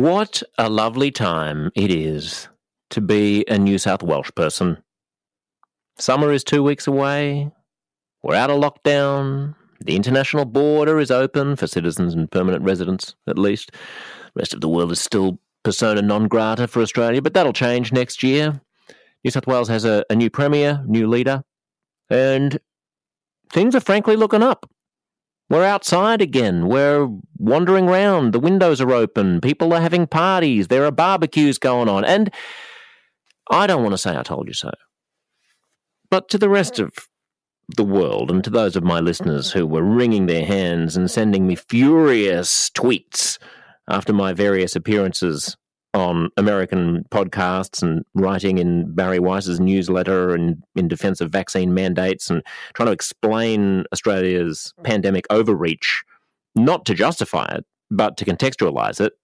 What a lovely time it is to be a New South Welsh person. Summer is two weeks away. We're out of lockdown. The international border is open for citizens and permanent residents, at least. The rest of the world is still persona non grata for Australia, but that'll change next year. New South Wales has a, a new premier, new leader, and things are frankly looking up. We're outside again. We're wandering around. The windows are open. People are having parties. There are barbecues going on. And I don't want to say I told you so. But to the rest of the world and to those of my listeners who were wringing their hands and sending me furious tweets after my various appearances on American podcasts and writing in Bari Weiss's newsletter and in defense of vaccine mandates and trying to explain Australia's pandemic overreach, not to justify it, but to contextualize it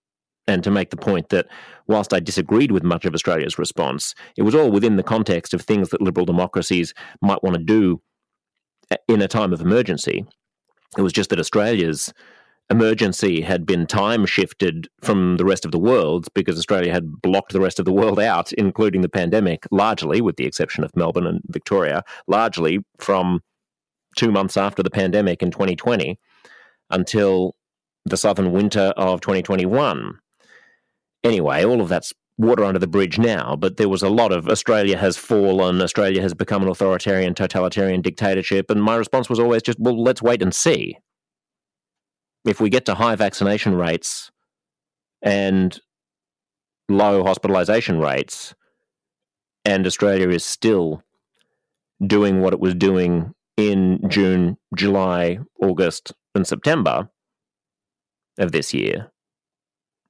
and to make the point that whilst I disagreed with much of Australia's response, it was all within the context of things that liberal democracies might want to do eh, in a time of emergency. It was just that Australia's emergency had been time shifted from the rest of the world because Australia had blocked the rest of the world out, including the pandemic, largely, with the exception of Melbourne and Victoria, largely from two months after the pandemic in 2020 until the southern winter of 2021. Anyway, all of that's water under the bridge now, but there was a lot of Australia has fallen, Australia has become an authoritarian, totalitarian dictatorship. And my response was always just, well, let's wait and see if we get to high vaccination rates and low hospitalization rates, and Australia is still doing what it was doing in June, July, August, and September of this year,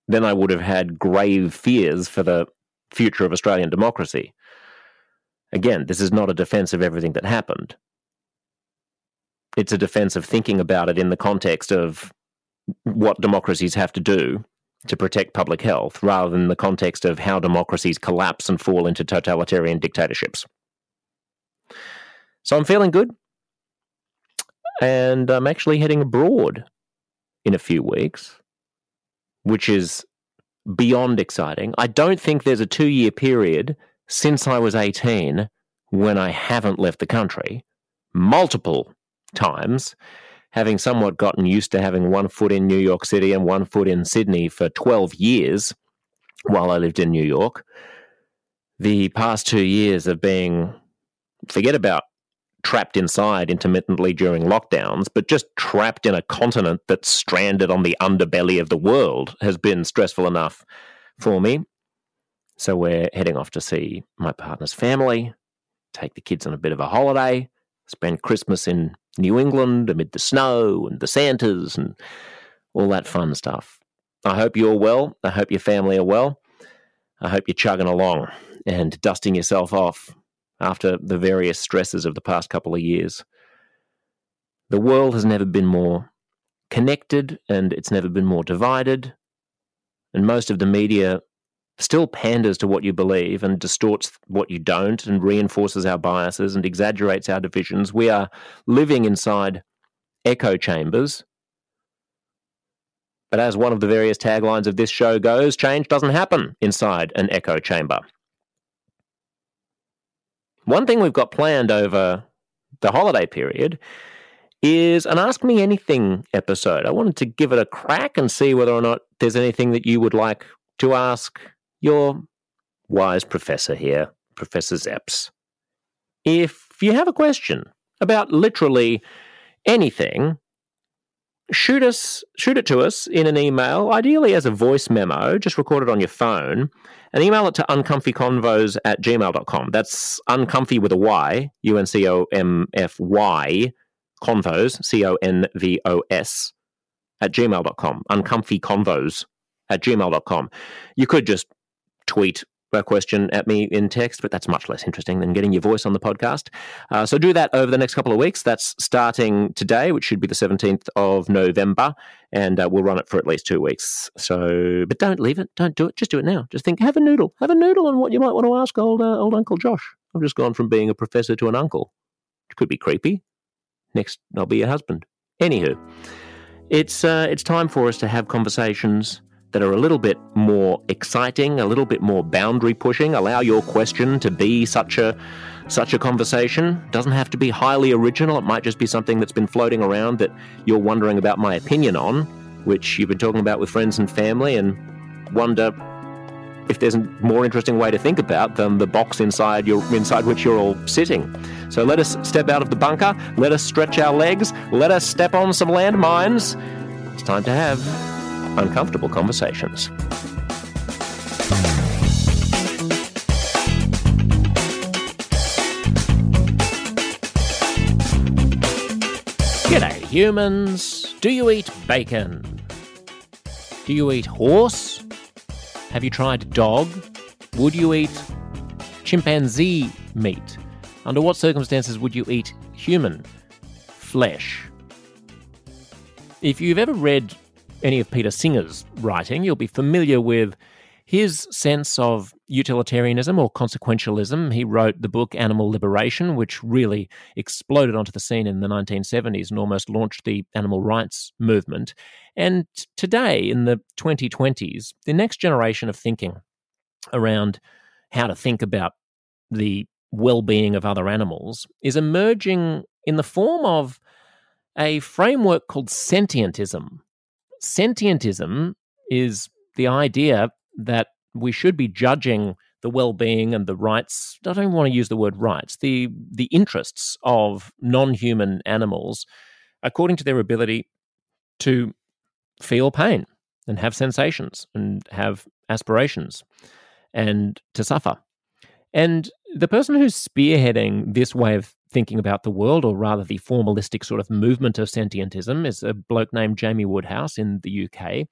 then I would have had grave fears for the future of Australian democracy. Again, this is not a defense of everything that happened. It's a defense of thinking about it in the context of what democracies have to do to protect public health rather than the context of how democracies collapse and fall into totalitarian dictatorships. So I'm feeling good. And I'm actually heading abroad in a few weeks, which is beyond exciting. I don't think there's a two year period since I was 18 when I haven't left the country multiple times having somewhat gotten used to having one foot in New York City and one foot in Sydney for 12 years while I lived in New York, the past two years of being, forget about trapped inside intermittently during lockdowns, but just trapped in a continent that's stranded on the underbelly of the world has been stressful enough for me. So we're heading off to see my partner's family, take the kids on a bit of a holiday, spend Christmas in New England amid the snow and the Santas and all that fun stuff. I hope you're well. I hope your family are well. I hope you're chugging along and dusting yourself off after the various stresses of the past couple of years. The world has never been more connected and it's never been more divided. And most of the media still panders to what you believe and distorts what you don't and reinforces our biases and exaggerates our divisions. We are living inside echo chambers. But as one of the various taglines of this show goes, change doesn't happen inside an echo chamber. One thing we've got planned over the holiday period is an Ask Me Anything episode. I wanted to give it a crack and see whether or not there's anything that you would like to ask your wise professor here, Professor Szeps. If you have a question about literally anything, shoot us shoot it to us in an email, ideally as a voice memo, just record it on your phone, and email it to uncomfyconvos at gmail.com. That's uncomfy with a Y, U N C O M F Y, convos, C O N V O S, at gmail.com. Uncomfyconvos at gmail.com. You could just tweet a question at me in text, but that's much less interesting than getting your voice on the podcast. Uh, so do that over the next couple of weeks. That's starting today, which should be the 17th of November, and uh, we'll run it for at least two weeks. So, but don't leave it. Don't do it. Just do it now. Just think, have a noodle. Have a noodle on what you might want to ask old, uh, old Uncle Josh. I've just gone from being a professor to an uncle. It could be creepy. Next, I'll be your husband. Anywho, it's, uh, it's time for us to have conversations that are a little bit more exciting, a little bit more boundary pushing. Allow your question to be such a such a conversation. Doesn't have to be highly original. It might just be something that's been floating around that you're wondering about my opinion on, which you've been talking about with friends and family and wonder if there's a more interesting way to think about than the box inside your inside which you're all sitting. So let us step out of the bunker, let us stretch our legs, let us step on some landmines. It's time to have uncomfortable conversations. G'day, humans. Do you eat bacon? Do you eat horse? Have you tried dog? Would you eat chimpanzee meat? Under what circumstances would you eat human flesh? If you've ever read any of Peter Singer's writing, you'll be familiar with his sense of utilitarianism or consequentialism. He wrote the book Animal Liberation, which really exploded onto the scene in the 1970s and almost launched the animal rights movement. And today, in the 2020s, the next generation of thinking around how to think about the well being of other animals is emerging in the form of a framework called sentientism. Sentientism is the idea that we should be judging the well-being and the rights i don't want to use the word rights the the interests of non-human animals according to their ability to feel pain and have sensations and have aspirations and to suffer. And the person who's spearheading this way of thinking about the world, or rather the formalistic sort of movement of sentientism, is a bloke named Jamie Woodhouse in the UK.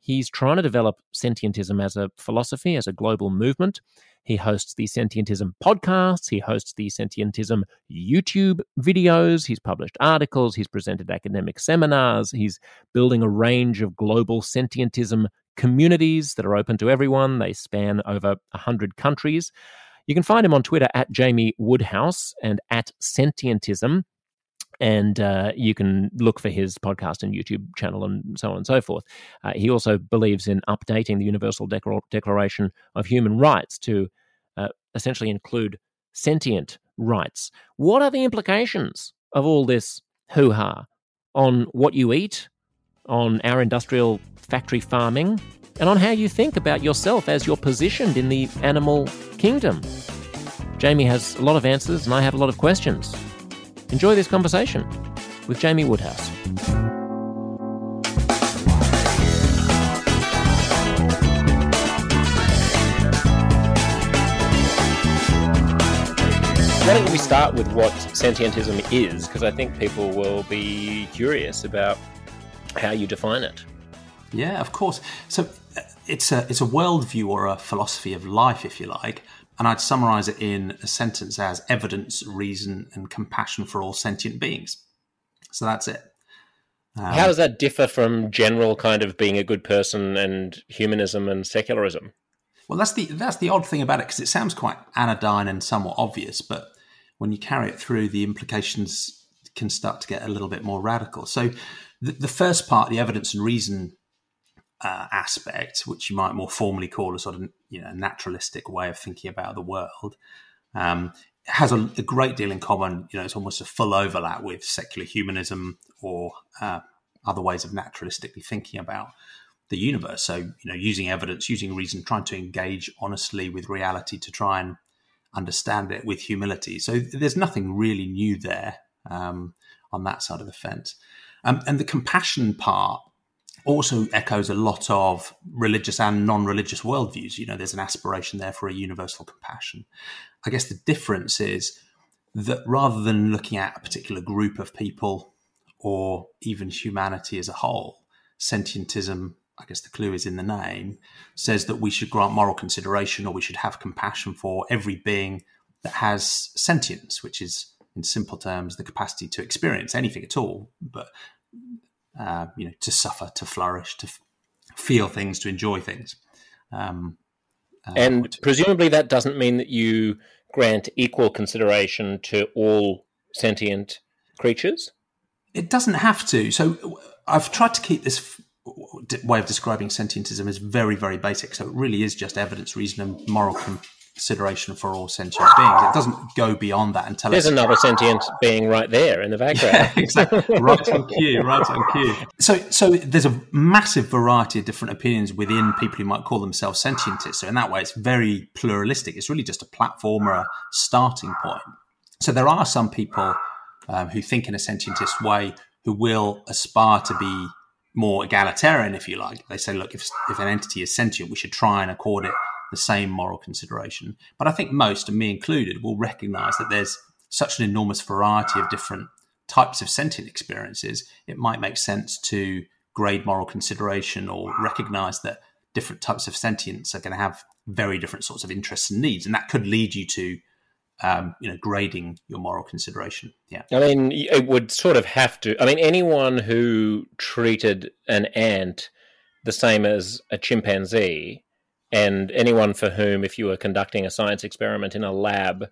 He's trying to develop sentientism as a philosophy, as a global movement. He hosts the Sentientism podcasts. He hosts the Sentientism YouTube videos. He's published articles. He's presented academic seminars. He's building a range of global sentientism communities that are open to everyone. They span over 100 countries. You can find him on Twitter at Jamie Woodhouse and at Sentientism and uh, you can look for his podcast and YouTube channel and so on and so forth. Uh, he also believes in updating the Universal Declaration of Human Rights to uh, essentially include sentient rights. What are the implications of all this hoo ha on what you eat, on our industrial factory farming, and on how you think about yourself as you're positioned in the animal kingdom? Jamie has a lot of answers, and I have a lot of questions. Enjoy this conversation with Jamie Woodhouse. Why don't we start with what sentientism is? Because I think people will be curious about how you define it. Yeah, of course. So it's a it's a worldview or a philosophy of life, if you like, and I'd summarize it in a sentence as evidence, reason, and compassion for all sentient beings. So that's it. Um, How does that differ from general kind of being a good person and humanism and secularism? Well, that's the that's the odd thing about it because it sounds quite anodyne and somewhat obvious, but when you carry it through, the implications can start to get a little bit more radical. So, the, the first part, the evidence and reason uh, aspect, which you might more formally call a sort of you know naturalistic way of thinking about the world, um, has a, a, great deal in common. You know, it's almost a full overlap with secular humanism or uh, other ways of naturalistically thinking about the universe. So, you know, using evidence, using reason, trying to engage honestly with reality to try and understand it with humility. So, there's nothing really new there um, on that side of the fence. Um, and the compassion part also echoes a lot of religious and non-religious worldviews. You know, there's an aspiration there for a universal compassion. I guess the difference is that rather than looking at a particular group of people or even humanity as a whole, sentientism, I guess the clue is in the name, says that we should grant moral consideration or we should have compassion for every being that has sentience, which is in simple terms the capacity to experience anything at all, but uh, you know, to suffer, to flourish, to f- feel things, to enjoy things. Um, uh, and presumably that doesn't mean that you grant equal consideration to all sentient creatures. It doesn't have to. So I've tried to keep this way of describing sentientism is very, very basic. So it really is just evidence, reason, and moral consideration for all sentient beings. It doesn't go beyond that and tell There's us. another sentient being right there in the background. Yeah, exactly. right on cue, right on cue. So, so there's a massive variety of different opinions within people who might call themselves sentientists. So in that way, it's very pluralistic. It's really just a platform or a starting point. So there are some people um, who think in a sentientist way who will aspire to be more egalitarian, if you like. They say, look, if, if an entity is sentient, we should try and accord it the same moral consideration. But I think most, and me included, will recognize that there's such an enormous variety of different types of sentient experiences, it might make sense to grade moral consideration or recognize that different types of sentience are going to have very different sorts of interests and needs. And that could lead you to um, you know, grading your moral consideration. Yeah. I mean, it would sort of have to. I mean, anyone who treated an ant the same as a chimpanzee, and anyone for whom, if you were conducting a science experiment in a lab,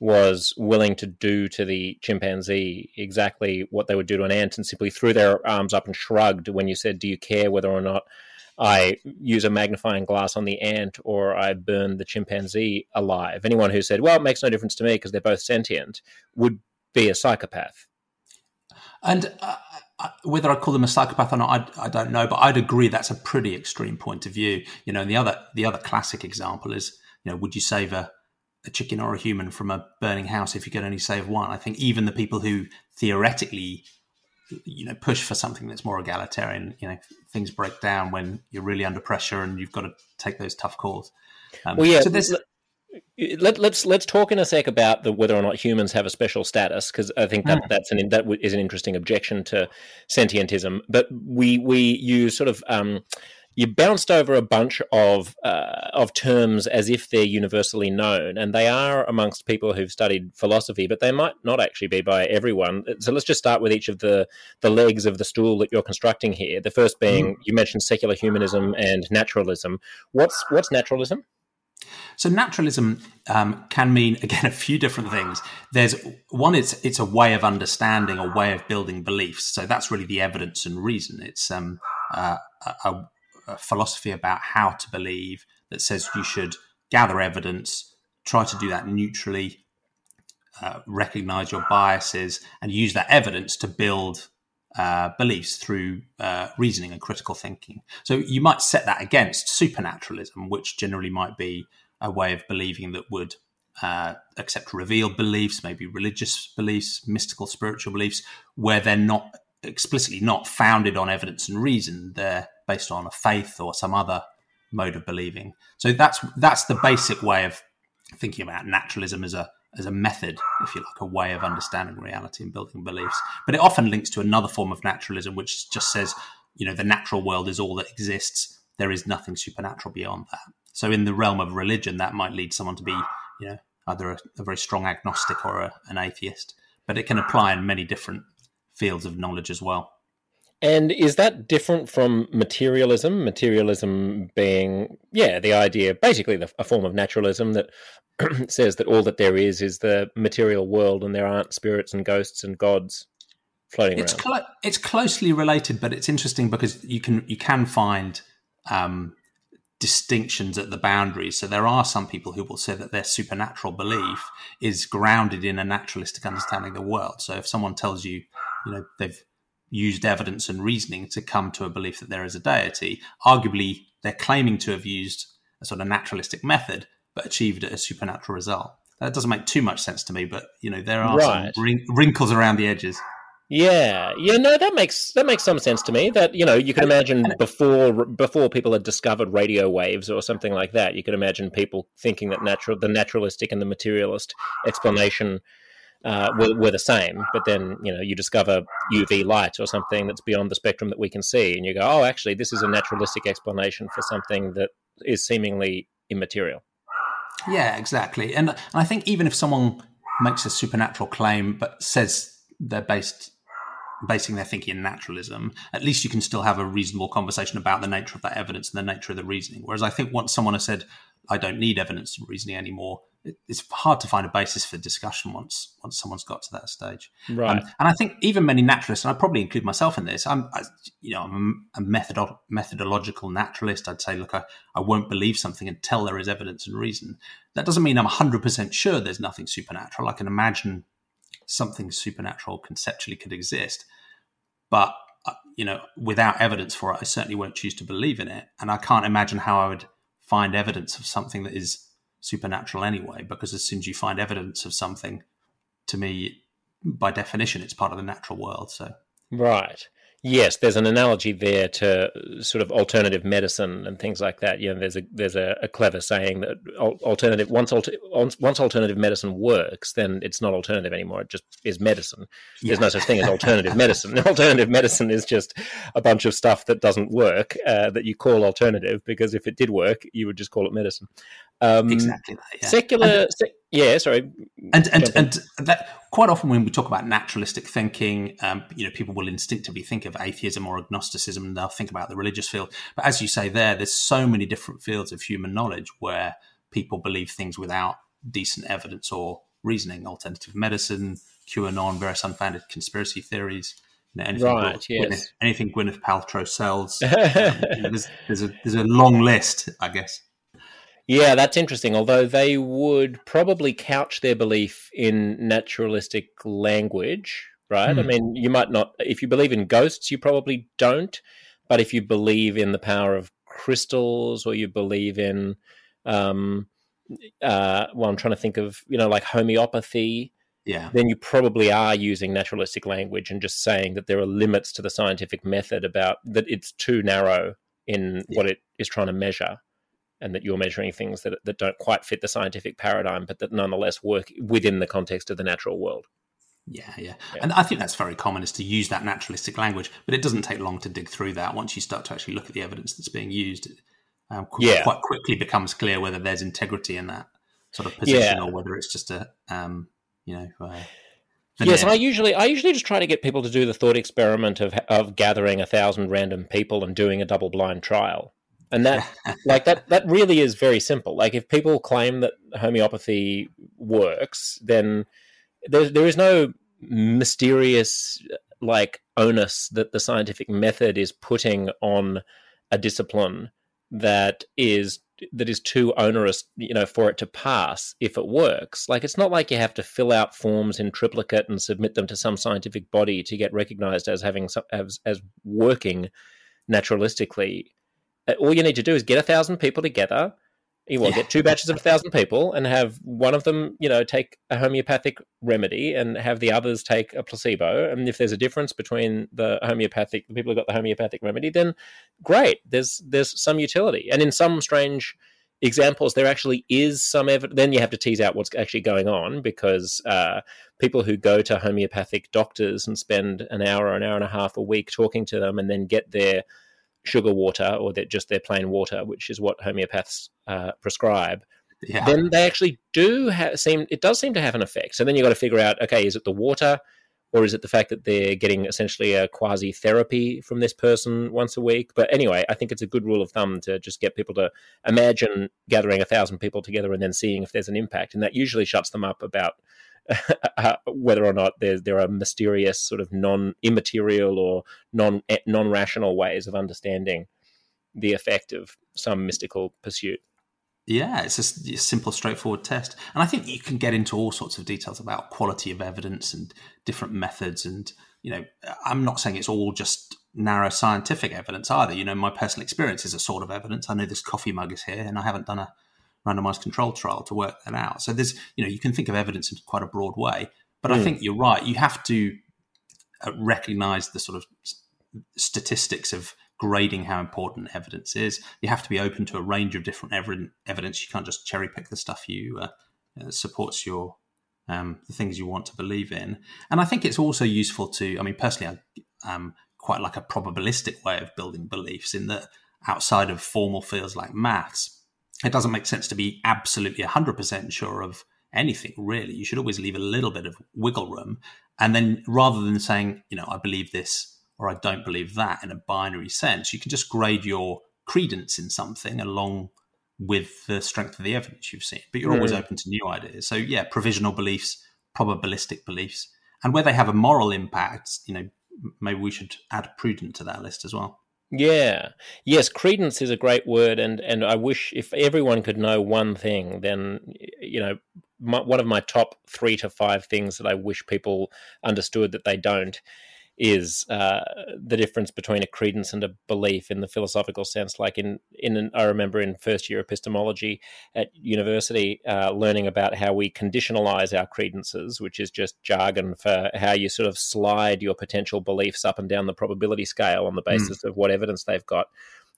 was willing to do to the chimpanzee exactly what they would do to an ant and simply threw their arms up and shrugged when you said, Do you care whether or not I use a magnifying glass on the ant or I burn the chimpanzee alive. Anyone who said, well, it makes no difference to me because they're both sentient would be a psychopath. And uh, whether I call them a psychopath or not, I, I, don't know, but I'd agree that's a pretty extreme point of view. You know, the other the other classic example is, you know, would you save a, a chicken or a human from a burning house if you could only save one? I think even the people who theoretically you know push for something that's more egalitarian you know things break down when you're really under pressure and you've got to take those tough calls um, well yeah so this let, us let's, let's talk in a sec about the whether or not humans have a special status because I think that mm. that's an that is an interesting objection to sentientism. But we we use sort of um, you bounced over a bunch of uh, of terms as if they're universally known, and they are amongst people who've studied philosophy, but they might not actually be by everyone. So let's just start with each of the the legs of the stool that you're constructing here. The first being mm. you mentioned secular humanism and naturalism. What's what's naturalism? So naturalism um, can mean again a few different things. There's one; it's it's a way of understanding, a way of building beliefs. So that's really the evidence and reason. It's um, uh, a, a philosophy about how to believe that says you should gather evidence, try to do that neutrally, uh, recognize your biases, and use that evidence to build uh, beliefs through uh, reasoning and critical thinking. So you might set that against supernaturalism, which generally might be a way of believing that would uh, accept revealed beliefs, maybe religious beliefs, mystical, spiritual beliefs, where they're not explicitly not founded on evidence and reason. They're based on a faith or some other mode of believing. So that's that's the basic way of thinking about naturalism as a as a method, if you like, a way of understanding reality and building beliefs. But it often links to another form of naturalism, which just says, you know, the natural world is all that exists. There is nothing supernatural beyond that. So in the realm of religion, that might lead someone to be, you know, either a, a very strong agnostic or a, an atheist. But it can apply in many different fields of knowledge as well. And is that different from materialism? Materialism being, yeah, the idea, basically the, a form of naturalism that says that all that there is is the material world and there aren't spirits and ghosts and gods floating it's around. Cl- it's closely related, but it's interesting because you can you can find um, distinctions at the boundaries. So there are some people who will say that their supernatural belief is grounded in a naturalistic understanding of the world. So if someone tells you, you know, they've used evidence and reasoning to come to a belief that there is a deity. Arguably, they're claiming to have used a sort of naturalistic method, but achieved a supernatural result. That doesn't make too much sense to me, but you know there are right. some wrinkles around the edges. Yeah, yeah, no, that makes that makes some sense to me. That you know, you can imagine before before people had discovered radio waves or something like that, you could imagine people thinking that natural the naturalistic and the materialist explanation uh, were, were, the same. But then, you know, you discover UV light or something that's beyond the spectrum that we can see, and you go, oh, actually, this is a naturalistic explanation for something that is seemingly immaterial. Yeah, exactly. And, and I think even if someone makes a supernatural claim but says they're based basing their thinking in naturalism, at least you can still have a reasonable conversation about the nature of that evidence and the nature of the reasoning. Whereas I think once someone has said, I don't need evidence and reasoning anymore, it's hard to find a basis for discussion once once someone's got to that stage. Right. Um, and I think even many naturalists, and I probably include myself in this. I'm, I, you know, I'm a methodological naturalist. I'd say, look, I, I won't believe something until there is evidence and reason. That doesn't mean I'm 100 percent sure there's nothing supernatural. I can imagine something supernatural conceptually could exist, but uh, you know, without evidence for it, I certainly won't choose to believe in it. And I can't imagine how I would find evidence of something that is supernatural anyway, because as soon as you find evidence of something, to me, by definition, it's part of the natural world. So, right. Yes, there's an analogy there to sort of alternative medicine and things like that. You know, there's a there's a, a clever saying that alternative once alter, once alternative medicine works, then it's not alternative anymore. It just is medicine. There's yeah. no such thing as alternative medicine. Alternative medicine is just a bunch of stuff that doesn't work uh, that you call alternative because if it did work, you would just call it medicine. Um, exactly. That, yeah. Secular, and, yeah. Sorry. And and and that quite often when we talk about naturalistic thinking, um, you know, people will instinctively think of atheism or agnosticism, and they'll think about the religious field. But as you say, there, there's so many different fields of human knowledge where people believe things without decent evidence or reasoning. Alternative medicine, QAnon, various unfounded conspiracy theories. You know, anything right. Gwyneth, yes. Anything Gwyneth Paltrow sells. um, you know, there's, there's a there's a long list, I guess. Yeah, that's interesting. Although they would probably couch their belief in naturalistic language, right? Mm. I hmm. mean, you might not, if you believe in ghosts, you probably don't. But if you believe in the power of crystals or you believe in, um, uh, well, I'm trying to think of, you know, like homeopathy, yeah. then you probably are using naturalistic language and just saying that there are limits to the scientific method about that it's too narrow in yeah. what it is trying to measure and that you're measuring things that, that don't quite fit the scientific paradigm, but that nonetheless work within the context of the natural world. Yeah, yeah, yeah, And I think that's very common is to use that naturalistic language, but it doesn't take long to dig through that. Once you start to actually look at the evidence that's being used, um, yeah. quite quickly becomes clear whether there's integrity in that sort of position yeah. or whether it's just a, um, you know, uh, Yes, I usually I usually just try to get people to do the thought experiment of of gathering a thousand random people and doing a double blind trial and that like that that really is very simple. Like if people claim that homeopathy works then there, there is no mysterious like onus that the scientific method is putting on a discipline that is that is too onerous you know for it to pass if it works. Like it's not like you have to fill out forms in triplicate and submit them to some scientific body to get recognized as having as, as working naturalistically all you need to do is get a thousand people together. You will yeah. get two batches of a thousand people and have one of them, you know, take a homeopathic remedy and have the others take a placebo. And if there's a difference between the homeopathic, the people who got the homeopathic remedy, then great. There's there's some utility. And in some strange examples, there actually is some evidence. Then you have to tease out what's actually going on because uh, people who go to homeopathic doctors and spend an hour, an hour and a half a week talking to them, and then get their sugar water or that just their plain water, which is what homeopaths uh, prescribe, yeah. then they actually do ha- seem it does seem to have an effect. So then you've got to figure out, okay, is it the water? Or is it the fact that they're getting essentially a quasi therapy from this person once a week? But anyway, I think it's a good rule of thumb to just get people to imagine gathering a thousand people together and then seeing if there's an impact. And that usually shuts them up about whether or not there there are mysterious sort of non immaterial or non eh, non rational ways of understanding the effect of some mystical pursuit. Yeah, it's a, simple, straightforward test, and I think you can get into all sorts of details about quality of evidence and different methods. And you know, I'm not saying it's all just narrow scientific evidence either. You know, my personal experience is a sort of evidence. I know this coffee mug is here, and I haven't done a randomized control trial to work that out. So there's, you know, you can think of evidence in quite a broad way. But mm. I hmm. think you're right. You have to uh, recognize the sort of statistics of grading how important evidence is. You have to be open to a range of different evidence. You can't just cherry pick the stuff you uh, uh, supports your um, the things you want to believe in. And I think it's also useful to. I mean, personally, I um, quite like a probabilistic way of building beliefs in that outside of formal fields like maths, it doesn't make sense to be absolutely 100% sure of anything, really. You should always leave a little bit of wiggle room. And then rather than saying, you know, I believe this or I don't believe that in a binary sense, you can just grade your credence in something along with the strength of the evidence you've seen. But you're mm. always open to new ideas. So yeah, provisional beliefs, probabilistic beliefs, and where they have a moral impact, you know, maybe we should add prudent to that list as well. Yeah. Yes, credence is a great word, and and I wish if everyone could know one thing, then you know, my, one of my top three to five things that I wish people understood that they don't is uh, the difference between a credence and a belief in the philosophical sense. Like in in an, I remember in first year epistemology at university, uh, learning about how we conditionalize our credences, which is just jargon for how you sort of slide your potential beliefs up and down the probability scale on the hmm. basis mm. of what evidence they've got.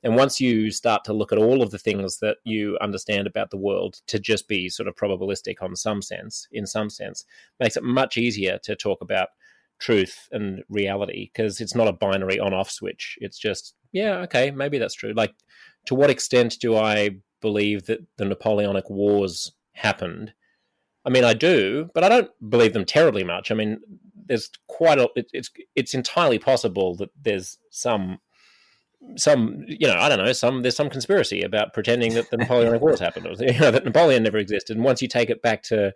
And once you start to look at all of the things that you understand about the world to just be sort of probabilistic on some sense, in some sense, makes it much easier to talk about truth and reality because it's not a binary on off switch. It's just, yeah, okay, maybe that's true. Like, to what extent do I believe that the Napoleonic Wars happened? I mean, I do, but I don't believe them terribly much. I mean, there's quite a it, it's it's entirely possible that there's some some you know I don't know some there's some conspiracy about pretending that the Napoleonic Wars happened or you know that Napoleon never existed. And once you take it back to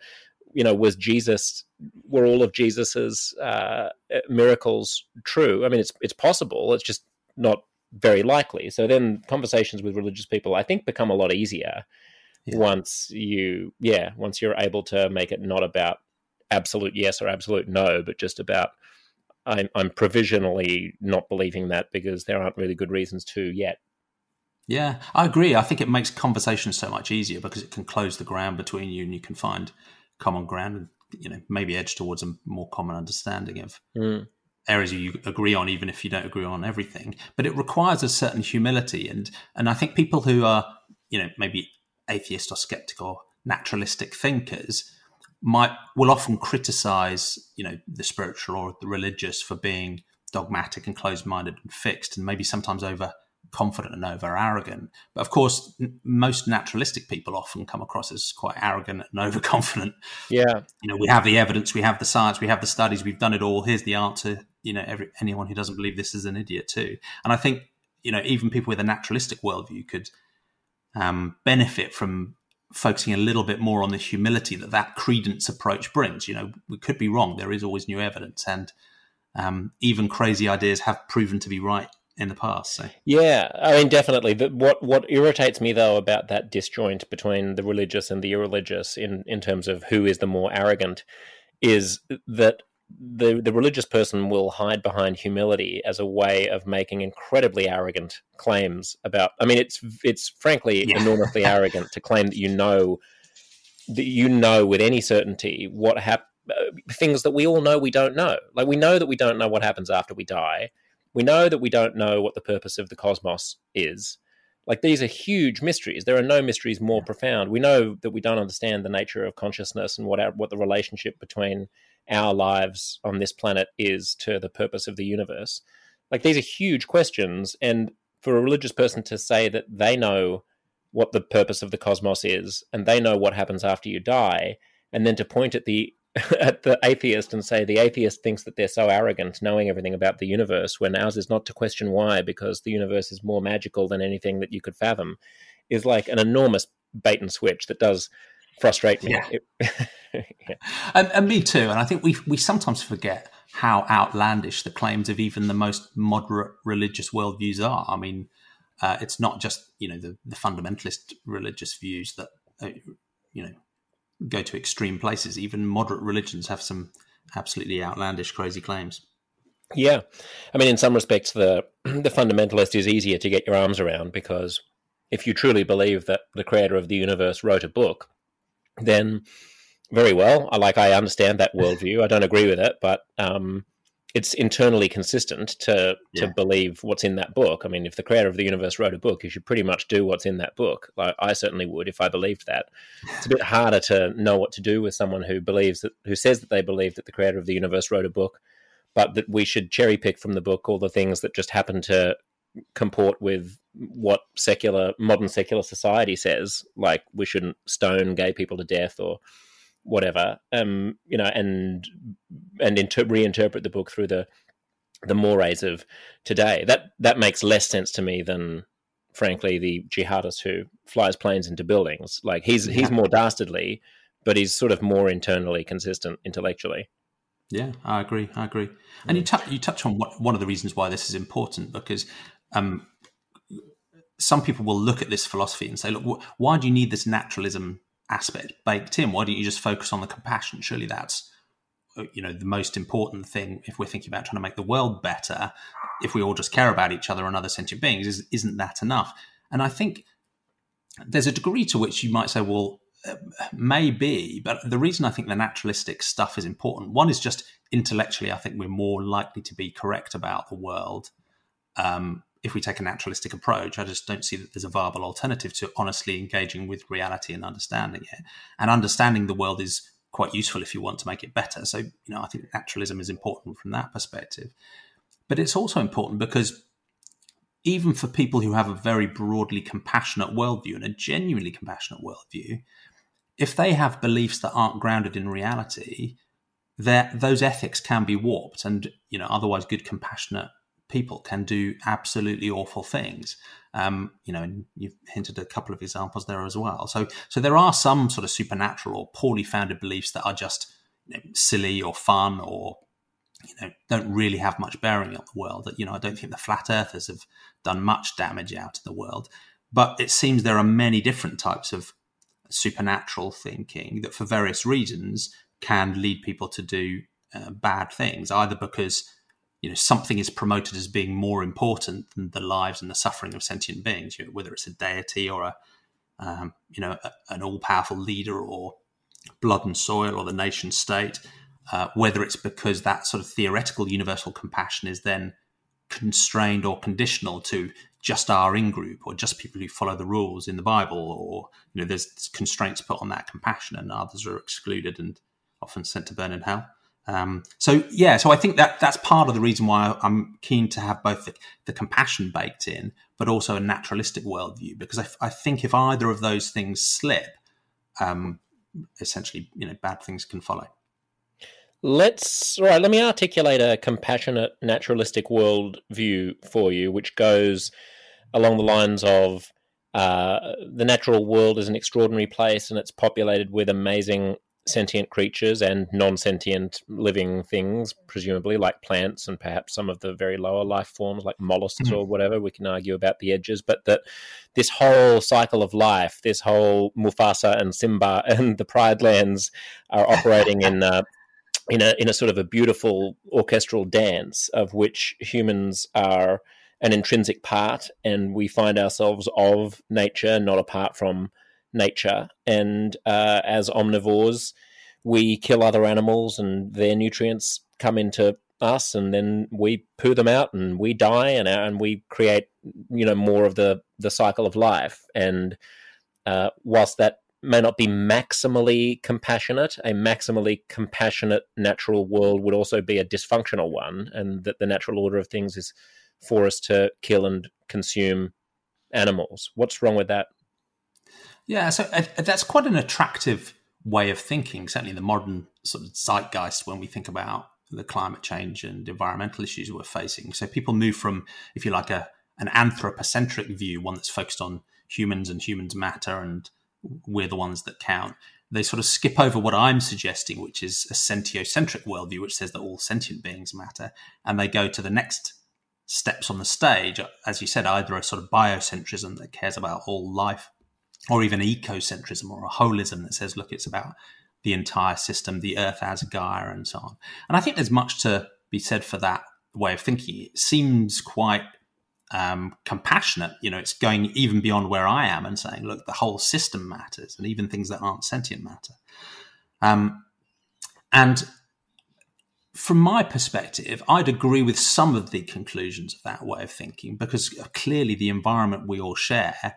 you know, was Jesus, were all of Jesus's uh, miracles true? I mean, it's it's possible. It's just not very likely. So then conversations with religious people, I think, become a lot easier yeah. once you, yeah, once you're able to make it not about absolute yes or absolute no, but just about I'm, I'm provisionally not believing that because there aren't really good reasons to yet. Yeah, I agree. I think it makes conversation so much easier because it can close the ground between you and you can find common ground and you know maybe edge towards a more common understanding of mm. areas you agree on even if you don't agree on everything but it requires a certain humility and and i think people who are you know maybe atheist or skeptical or naturalistic thinkers might will often criticize you know the spiritual or the religious for being dogmatic and closed-minded and fixed and maybe sometimes over confident and over arrogant. But of course, n- most naturalistic people often come across as quite arrogant and overconfident. Yeah, you know, we have the evidence, we have the science, we have the studies, we've done it all. Here's the answer. You know, every, anyone who doesn't believe this is an idiot too. And I think you know, even people with a naturalistic worldview could um, benefit from focusing a little bit more on the humility that that credence approach brings. You know, we could be wrong. There is always new evidence, and um, even crazy ideas have proven to be right in the past. So. Yeah, I mean, definitely. The, what what irritates me though about that disjoint between the religious and the irreligious in in terms of who is the more arrogant is that the the religious person will hide behind humility as a way of making incredibly arrogant claims about. I mean, it's it's frankly yeah. enormously arrogant to claim that you know that you know with any certainty what hap- uh, things that we all know we don't know. Like we know that we don't know what happens after we die we know that we don't know what the purpose of the cosmos is. Like these are huge mysteries. There are no mysteries more profound. We know that we don't understand the nature of consciousness and what our, what the relationship between our lives on this planet is to the purpose of the universe. Like these are huge questions, and for a religious person to say that they know what the purpose of the cosmos is and they know what happens after you die, and then to point at the at the atheist and say the atheist thinks that they're so arrogant knowing everything about the universe when ours is not to question why because the universe is more magical than anything that you could fathom is like an enormous bait and switch that does frustrate me. Yeah. yeah. And, and, me too. And I think we we sometimes forget how outlandish the claims of even the most moderate religious worldviews are. I mean, uh, it's not just you know the, the fundamentalist religious views that uh, you know go to extreme places. Even moderate religions have some absolutely outlandish, crazy claims. Yeah, I mean, in some respects, the the fundamentalist is easier to get your arms around because if you truly believe that the creator of the universe wrote a book, then very well. I like I understand that worldview. I don't agree with it, but um, it's internally consistent to yeah. to believe what's in that book. I mean, if the creator of the universe wrote a book, you should pretty much do what's in that book. Like I certainly would if I believed that. It's a bit harder to know what to do with someone who believes that who says that they believe that the creator of the universe wrote a book, but that we should cherry pick from the book all the things that just happen to comport with what secular modern secular society says, like we shouldn't stone gay people to death or whatever, um, you know, and and inter- reinterpret the book through the the mores of today. That that makes less sense to me than frankly, the jihadist who flies planes into buildings. Like he's yeah. he's more dastardly, but he's sort of more internally consistent intellectually. Yeah, I agree. I agree. And you touch you touch on what, one of the reasons why this is important because um, some people will look at this philosophy and say, "Look, why do you need this naturalism aspect baked in? Why don't you just focus on the compassion? Surely that's uh, you know the most important thing if we're thinking about trying to make the world better. If we all just care about each other and other sentient beings, is, isn't that enough? And I think there's a degree to which you might say, well, uh, maybe, but the reason I think the naturalistic stuff is important, one is just intellectually, I think we're more likely to be correct about the world um, if we take a naturalistic approach. I just don't see that there's a viable alternative to honestly engaging with reality and understanding it. And understanding the world is quite useful if you want to make it better. So, you know, I think naturalism is important from that perspective. But it's also important because even for people who have a very broadly compassionate worldview and a genuinely compassionate worldview, if they have beliefs that aren't grounded in reality, those ethics can be warped, and you know otherwise good, compassionate people can do absolutely awful things. Um, you know, and you've hinted a couple of examples there as well. So, so there are some sort of supernatural or poorly founded beliefs that are just you know, silly or fun or you know don't really have much bearing on the world. That you know, I don't think the flat earthers have done much damage out in the world. But it seems there are many different types of supernatural thinking that, for various reasons, can lead people to do uh, bad things, either because you know something is promoted as being more important than the lives and the suffering of sentient beings, you know, whether it's a deity or a um, you know a, an all-powerful leader or blood and soil or the nation state, uh, whether it's because that sort of theoretical universal compassion is then constrained or conditional to just our in group or just people who follow the rules in the Bible, or you know, there's constraints put on that compassion, and others are excluded and often sent to burn in hell. Um, so yeah, so I think that that's part of the reason why I'm keen to have both the, the compassion baked in, but also a naturalistic worldview, because I, I think if either of those things slip, um, essentially, you know, bad things can follow. Let's right. Let me articulate a compassionate, naturalistic worldview for you, which goes along the lines of uh, the natural world is an extraordinary place, and it's populated with amazing sentient creatures and non-sentient living things, presumably like plants and perhaps some of the very lower life forms like mollusks mm-hmm. or whatever. We can argue about the edges, but that this whole cycle of life, this whole Mufasa and Simba and the Pride Lands are operating in. Uh, in a in a sort of a beautiful orchestral dance of which humans are an intrinsic part, and we find ourselves of nature, not apart from nature. And uh, as omnivores, we kill other animals, and their nutrients come into us, and then we poo them out, and we die, and and we create you know more of the the cycle of life. And uh, whilst that may not be maximally compassionate. A maximally compassionate natural world would also be a dysfunctional one, and that the natural order of things is for us to kill and consume animals. What's wrong with that? Yeah, so uh, that's quite an attractive way of thinking. Certainly, the modern sort of zeitgeist when we think about the climate change and environmental issues we're facing. So people move from, if you like, a an anthropocentric view, one that's focused on humans and humans matter and we're the ones that count. They sort of skip over what I'm suggesting, which is a sentiocentric worldview, which says that all sentient beings matter, and they go to the next steps on the stage, as you said, either a sort of biocentrism that cares about all life, or even ecocentrism or a holism that says, look, it's about the entire system, the earth as a Gaia, and so on. And I think there's much to be said for that way of thinking. It seems quite um, compassionate. You know, it's going even beyond where I am and saying, look, the whole system matters, and even things that aren't sentient matter. Um, and from my perspective, I'd agree with some of the conclusions of that way of thinking because clearly the environment we all share,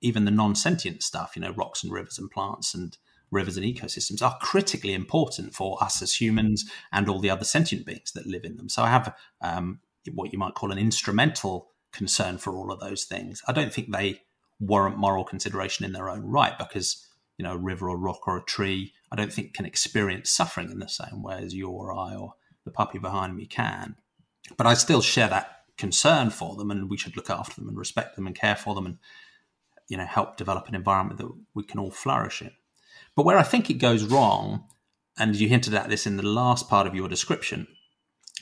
even the non sentient stuff, you know, rocks and rivers and plants and rivers and ecosystems, are critically important for us as humans and all the other sentient beings that live in them. So I have um, what you might call an instrumental concern for all of those things. I don't think they warrant moral consideration in their own right because you know a river or rock or a tree I don't think can experience suffering in the same way as you or I or the puppy behind me can. But I still share that concern for them, and we should look after them and respect them and care for them, and you know help develop an environment that we can all flourish in. But where I think it goes wrong, and you hinted at this in the last part of your description,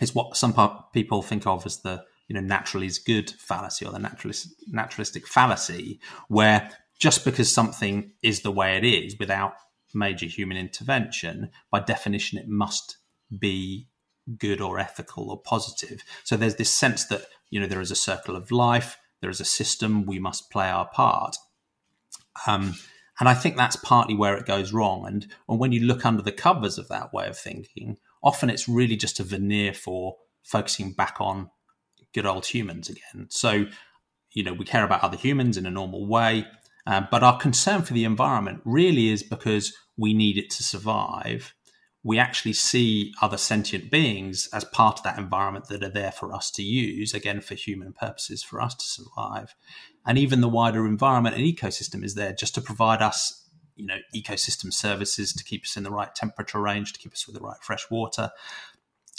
is what some people think of as the you know natural is good fallacy or the naturalist, naturalistic fallacy, where just because something is the way it is without major human intervention, by definition, it must be good or ethical or positive. So there's this sense that you know there is a circle of life, there is a system, we must play our part. Um, and I think that's partly where it goes wrong. And, and when you look under the covers of that way of thinking, often it's really just a veneer for focusing back on good old humans again. So, you know, we care about other humans in a normal way, uh, but our concern for the environment really is because we need it to survive. We actually see other sentient beings as part of that environment that are there for us to use, again, for human purposes, for us to survive. And even the wider environment and ecosystem is there just to provide us, you know, ecosystem services to keep us in the right temperature range, to keep us with the right fresh water,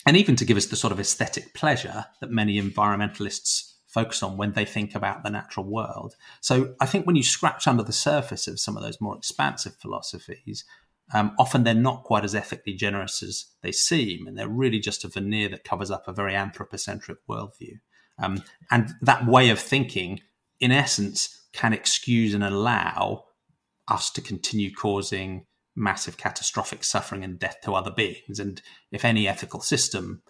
and even to give us the sort of aesthetic pleasure that many environmentalists focus on when they think about the natural world. So I think when you scratch under the surface of some of those more expansive philosophies, um, often they're not quite as ethically generous as they seem, and they're really just a veneer that covers up a very anthropocentric worldview. Um, and that way of thinking, in essence, can excuse and allow us to continue causing massive catastrophic suffering and death to other beings. And if any ethical system,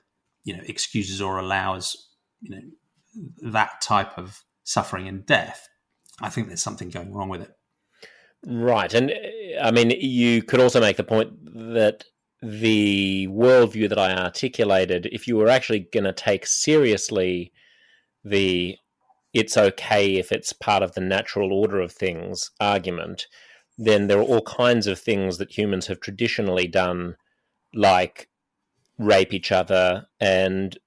you know, excuses or allows, you know, that type of suffering and death, I think there's something going wrong with it. Right. And I mean, you could also make the point that the worldview that I articulated, if you were actually going to take seriously the it's okay if it's part of the natural order of things argument, then there are all kinds of things that humans have traditionally done, like rape each other and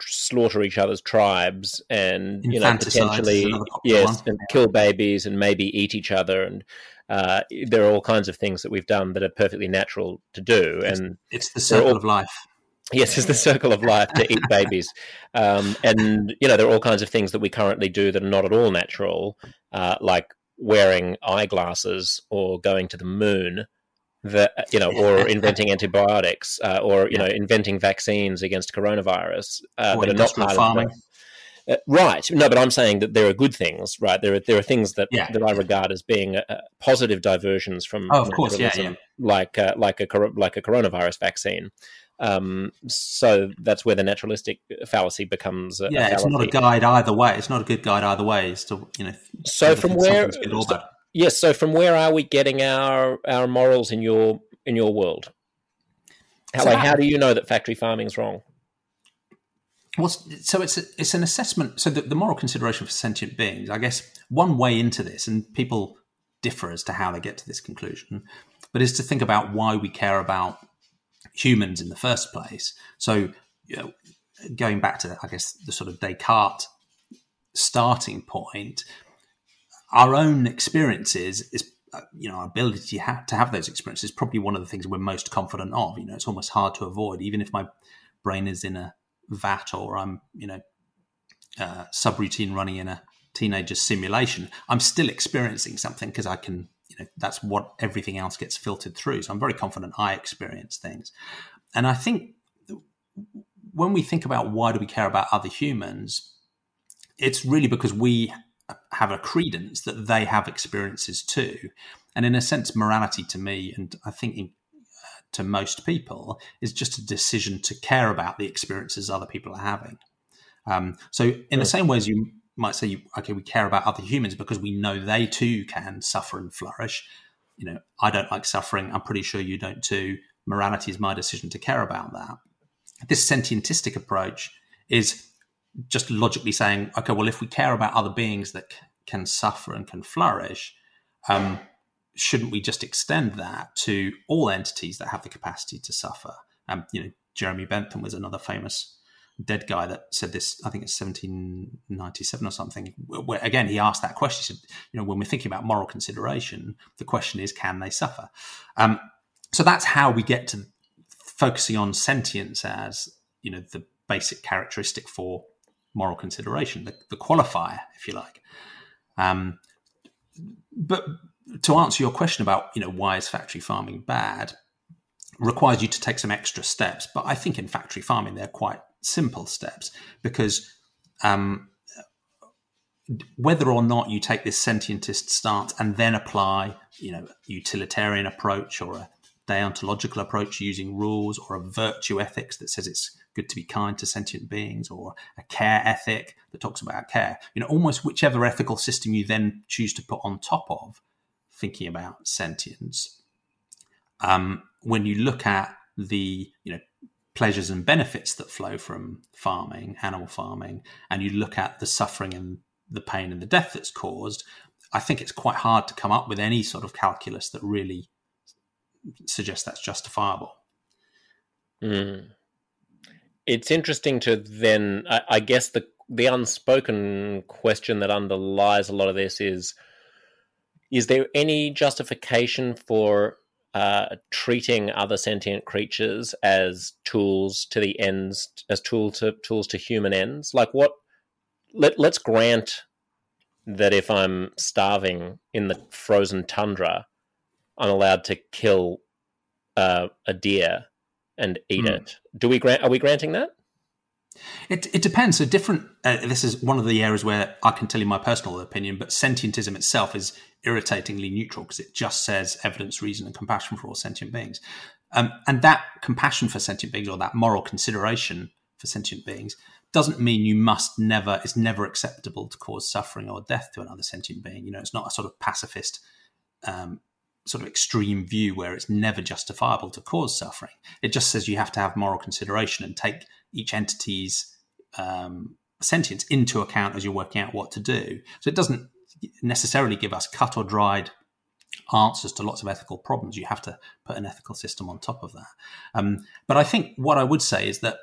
slaughter each other's tribes and you know potentially yes and kill babies and maybe eat each other and uh, there are all kinds of things that we've done that are perfectly natural to do and it's, it's the circle all, of life. Yes it's the circle of life to eat babies. Um, and you know there are all kinds of things that we currently do that are not at all natural uh, like wearing eyeglasses or going to the moon that you know or inventing antibiotics uh, or you know inventing vaccines against coronavirus uh, that are not part farming. of the, uh, right no but i'm saying that there are good things right there are there are things that yeah. that i regard as being uh, positive diversions from oh, of course yeah, yeah. like uh, like a like a coronavirus vaccine um, so that's where the naturalistic fallacy becomes. A, yeah, a it's not a guide either way. It's not a good guide either way. It's to you know. So from where? So, yes. So from where are we getting our our morals in your in your world? How, so like, how do you know that factory farming is wrong? Well, so it's a, it's an assessment. So the, the moral consideration for sentient beings, I guess, one way into this, and people differ as to how they get to this conclusion, but is to think about why we care about humans in the first place. So, you know, going back to, I guess, the sort of Descartes starting point, our own experiences is, uh, you know, our ability to have, to have those experiences is probably one of the things we're most confident of. You know, it's almost hard to avoid, even if my brain is in a vat or I'm, you know, uh, subroutine running in a teenager simulation, I'm still experiencing something because I can you know that's what everything else gets filtered through. So I'm very confident I experience things, and I think when we think about why do we care about other humans, it's really because we have a credence that they have experiences too, and in a sense, morality to me, and I think in, uh, to most people, is just a decision to care about the experiences other people are having. Um, so, in the same way as you might say, okay, we care about other humans because we know they too can suffer and flourish. You know, I don't like suffering. I'm pretty sure you don't too. Morality is my decision to care about that. This sentientistic approach is just logically saying, okay, well, if we care about other beings that c- can suffer and can flourish, um, shouldn't we just extend that to all entities that have the capacity to suffer? Um, you know, Jeremy Bentham was another famous dead guy that said this. I think it's 1797 or something. Where again, he asked that question. He said, "You know, when we're thinking about moral consideration, the question is, can they suffer?" Um, so that's how we get to focusing on sentience as you know the basic characteristic for moral consideration, the, the qualifier, if you like. Um, but to answer your question about you know why is factory farming bad, requires you to take some extra steps. But I think in factory farming they're quite simple steps because um, whether or not you take this sentientist stance and then apply you know utilitarian approach or a deontological approach using rules or a virtue ethics that says it's good to be kind to sentient beings or a care ethic that talks about care you know almost whichever ethical system you then choose to put on top of thinking about sentience um, when you look at the you know pleasures and benefits that flow from farming animal farming and you look at the suffering and the pain and the death that's caused i think it's quite hard to come up with any sort of calculus that really suggests that's justifiable. Mm. It's interesting to then, I, I, guess, the the unspoken question that underlies a lot of this is: is there any justification for uh, treating other sentient creatures as tools to the ends, as tools to tools to human ends? Like what? Let Let's grant that if I'm starving in the frozen tundra, I'm allowed to kill uh, a deer and eat mm. it. Do we grant? Are we granting that? It, it depends. So different. Uh, this is one of the areas where I can tell you my personal opinion, but sentientism itself is irritatingly neutral because it just says evidence, reason, and compassion for all sentient beings. Um, and that compassion for sentient beings or that moral consideration for sentient beings doesn't mean you must never. It's never acceptable to cause suffering or death to another sentient being. You know, it's not a sort of pacifist um, sort of extreme view where it's never justifiable to cause suffering. It just says you have to have moral consideration and take each entity's um, sentience into account as you're working out what to do. So it doesn't necessarily give us cut or dried answers to lots of ethical problems. You have to put an ethical system on top of that. Um, but I think what I would say is that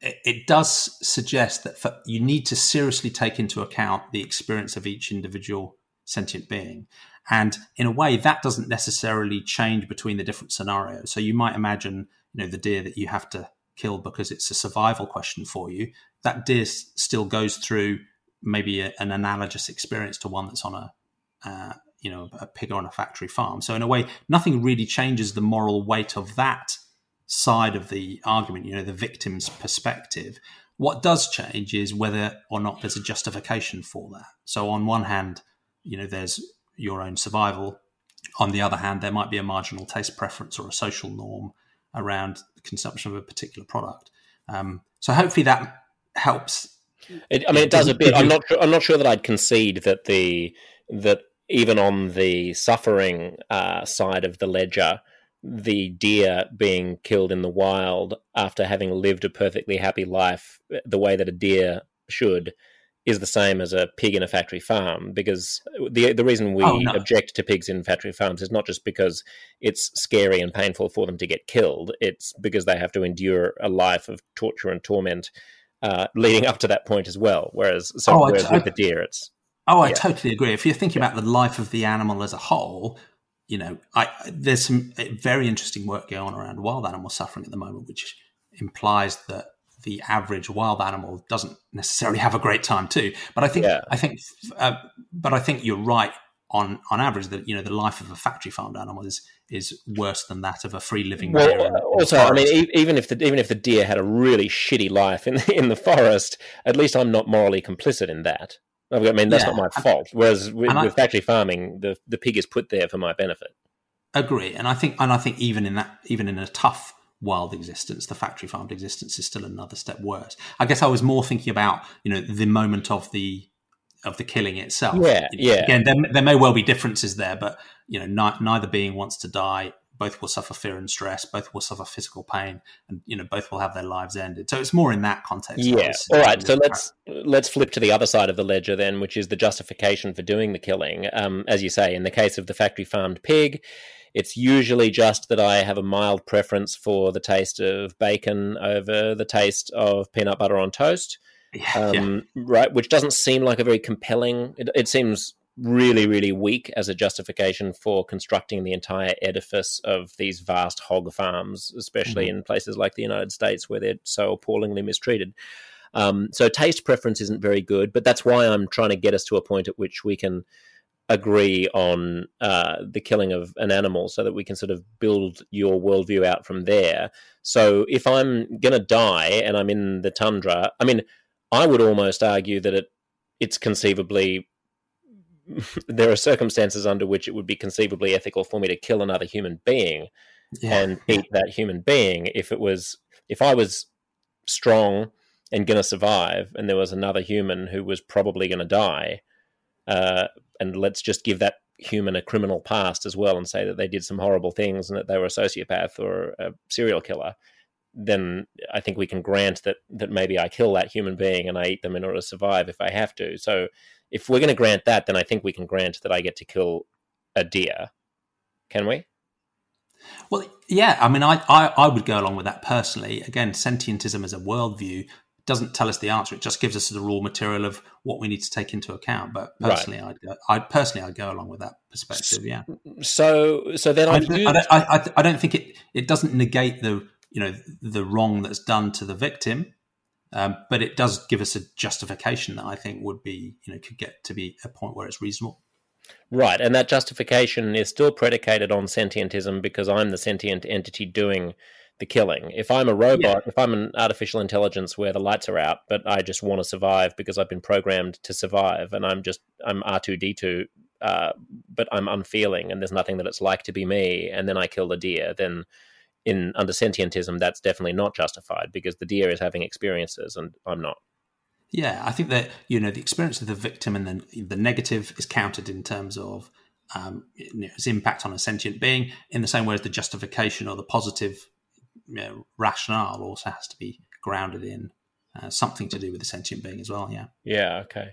it, does suggest that for, you need to seriously take into account the experience of each individual sentient being. And in a way, that doesn't necessarily change between the different scenarios. So you might imagine, you know, the deer that you have to kill because it's a survival question for you. That deer still goes through maybe a, an analogous experience to one that's on a, uh, you know, a pig on a factory farm. So in a way, nothing really changes the moral weight of that side of the argument. You know, the victim's perspective. What does change is whether or not there's a justification for that. So on one hand, you know, there's your own survival. On the other hand, there might be a marginal taste preference or a social norm around the consumption of a particular product. Um, so hopefully that helps. It, I mean, it does a bit. I'm not. Sure, I'm not sure that I'd concede that the that even on the suffering uh, side of the ledger, the deer being killed in the wild after having lived a perfectly happy life, the way that a deer should, is the same as a pig in a factory farm because the the reason we oh, no. object to pigs in factory farms is not just because it's scary and painful for them to get killed it's because they have to endure a life of torture and torment uh, leading up to that point as well whereas so oh, whereas with the deer it's oh i yeah. totally agree if you're thinking about the life of the animal as a whole you know I, there's some very interesting work going on around wild animal suffering at the moment which implies that the average wild animal doesn't necessarily have a great time too. But I think yeah. I think uh, but I think you're right on on average that you know the life of a factory farmed animal is is worse than that of a free living well, deer. also, I mean, even if the even if the deer had a really shitty life in the, in the forest, at least I'm not morally complicit in that. I mean, that's yeah. not my fault. Whereas with, I, with factory farming, the the pig is put there for my benefit. Agree, and I think and I think even in that even in a tough wild existence, the factory farmed existence is still another step worse. I guess I was more thinking about you know the moment of the of the killing itself. Yeah, yeah. Again, there, there may well be differences there, but you know, ni- neither being wants to die. Both will suffer fear and stress. Both will suffer physical pain, and you know, both will have their lives ended. So it's more in that context. Yeah. All right. So let's let's flip to the other side of the ledger then, which is the justification for doing the killing. Um, as you say, in the case of the factory farmed pig, it's usually just that I have a mild preference for the taste of bacon over the taste of peanut butter on toast. Yeah, um, yeah. Right, which doesn't seem like a very compelling. It, it, seems really, really weak as a justification for constructing the entire edifice of these vast hog farms, especially mm-hmm. in places like the United States where they're so appallingly mistreated. Um, so taste preference isn't very good, but that's why I'm trying to get us to a point at which we can agree on uh, the killing of an animal so that we can sort of build your worldview out from there. So if I'm going to die and I'm in the tundra, I mean, I would almost argue that it it's conceivably there are circumstances under which it would be conceivably ethical for me to kill another human being yeah. and eat that human being if it was if I was strong and going to survive and there was another human who was probably going to die uh, and let's just give that human a criminal past as well and say that they did some horrible things and that they were a sociopath or a serial killer then I think we can grant that that maybe I kill that human being and I eat them in order to survive if I have to. So if we're going to grant that, then I think we can grant that I get to kill a deer. Can we? Well, yeah. I mean, I, I, I would go along with that personally. Again, sentientism as a worldview doesn't tell us the answer. It just gives us the raw material of what we need to take into account. But personally, right. I'd go. I personally, I'd go along with that perspective. Yeah. So, so then I, I, don't, I, I, I don't think it it doesn't negate the you know the wrong that's done to the victim, um, but it does give us a justification that I think would be you know could get to be a point where it's reasonable. Right, and that justification is still predicated on sentientism because I'm the sentient entity doing the killing. If I'm a robot, yeah. if I'm an artificial intelligence where the lights are out, but I just want to survive because I've been programmed to survive, and I'm just I'm R two D two, uh, but I'm unfeeling, and there's nothing that it's like to be me, and then I kill the deer, then in under sentientism, that's definitely not justified because the deer is having experiences and I'm not. Yeah, I think that you know the experience of the victim and then the negative is counted in terms of um, its impact on a sentient being, in the same way as the justification or the positive you know, rationale also has to be grounded in uh, something to do with the sentient being as well. Yeah. Yeah. Okay.